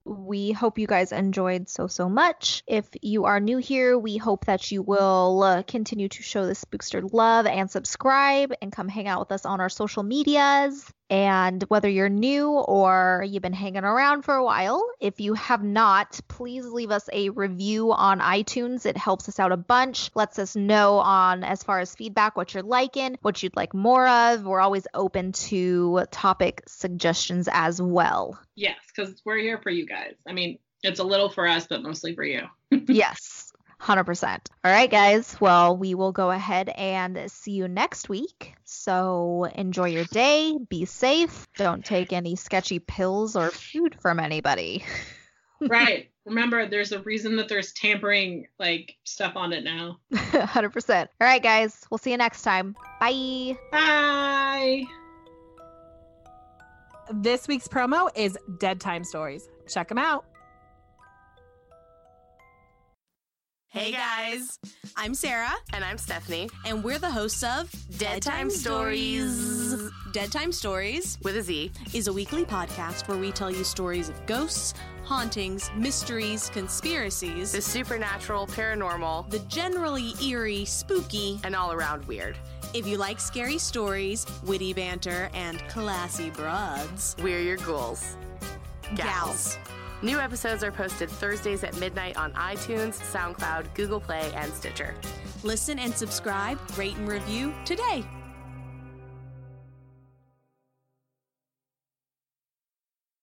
We hope you guys enjoyed so, so much. If you are new here, we hope that you will uh, continue to show the Spookster love and subscribe and come hang out with us on our social medias. And whether you're new or you've been hanging around for a while, if you have not, please leave us a review on iTunes. It helps us out a bunch, lets us know on as far as feedback what you're liking, what you'd like more of. We're always open to topic suggestions as well. Yes, because we're here for you guys. I mean, it's a little for us, but mostly for you. yes. 100%. All right, guys. Well, we will go ahead and see you next week. So enjoy your day. Be safe. Don't take any sketchy pills or food from anybody. right. Remember, there's a reason that there's tampering like stuff on it now. 100%. All right, guys. We'll see you next time. Bye. Bye. This week's promo is Deadtime Storiez. Check them out. Hey guys, I'm Sarah. And I'm Stephanie. And we're the hosts of Deadtime Storiez. Dead Time Stories, with a Z, is a weekly podcast where we tell you stories of ghosts, hauntings, mysteries, conspiracies, the supernatural, paranormal, the generally eerie, spooky, and all around weird. If you like scary stories, witty banter, and classy broads, we're your ghouls. Gals. Gals. New episodes are posted Thursdays at midnight on iTunes, SoundCloud, Google Play, and Stitcher. Listen and subscribe, rate and review today.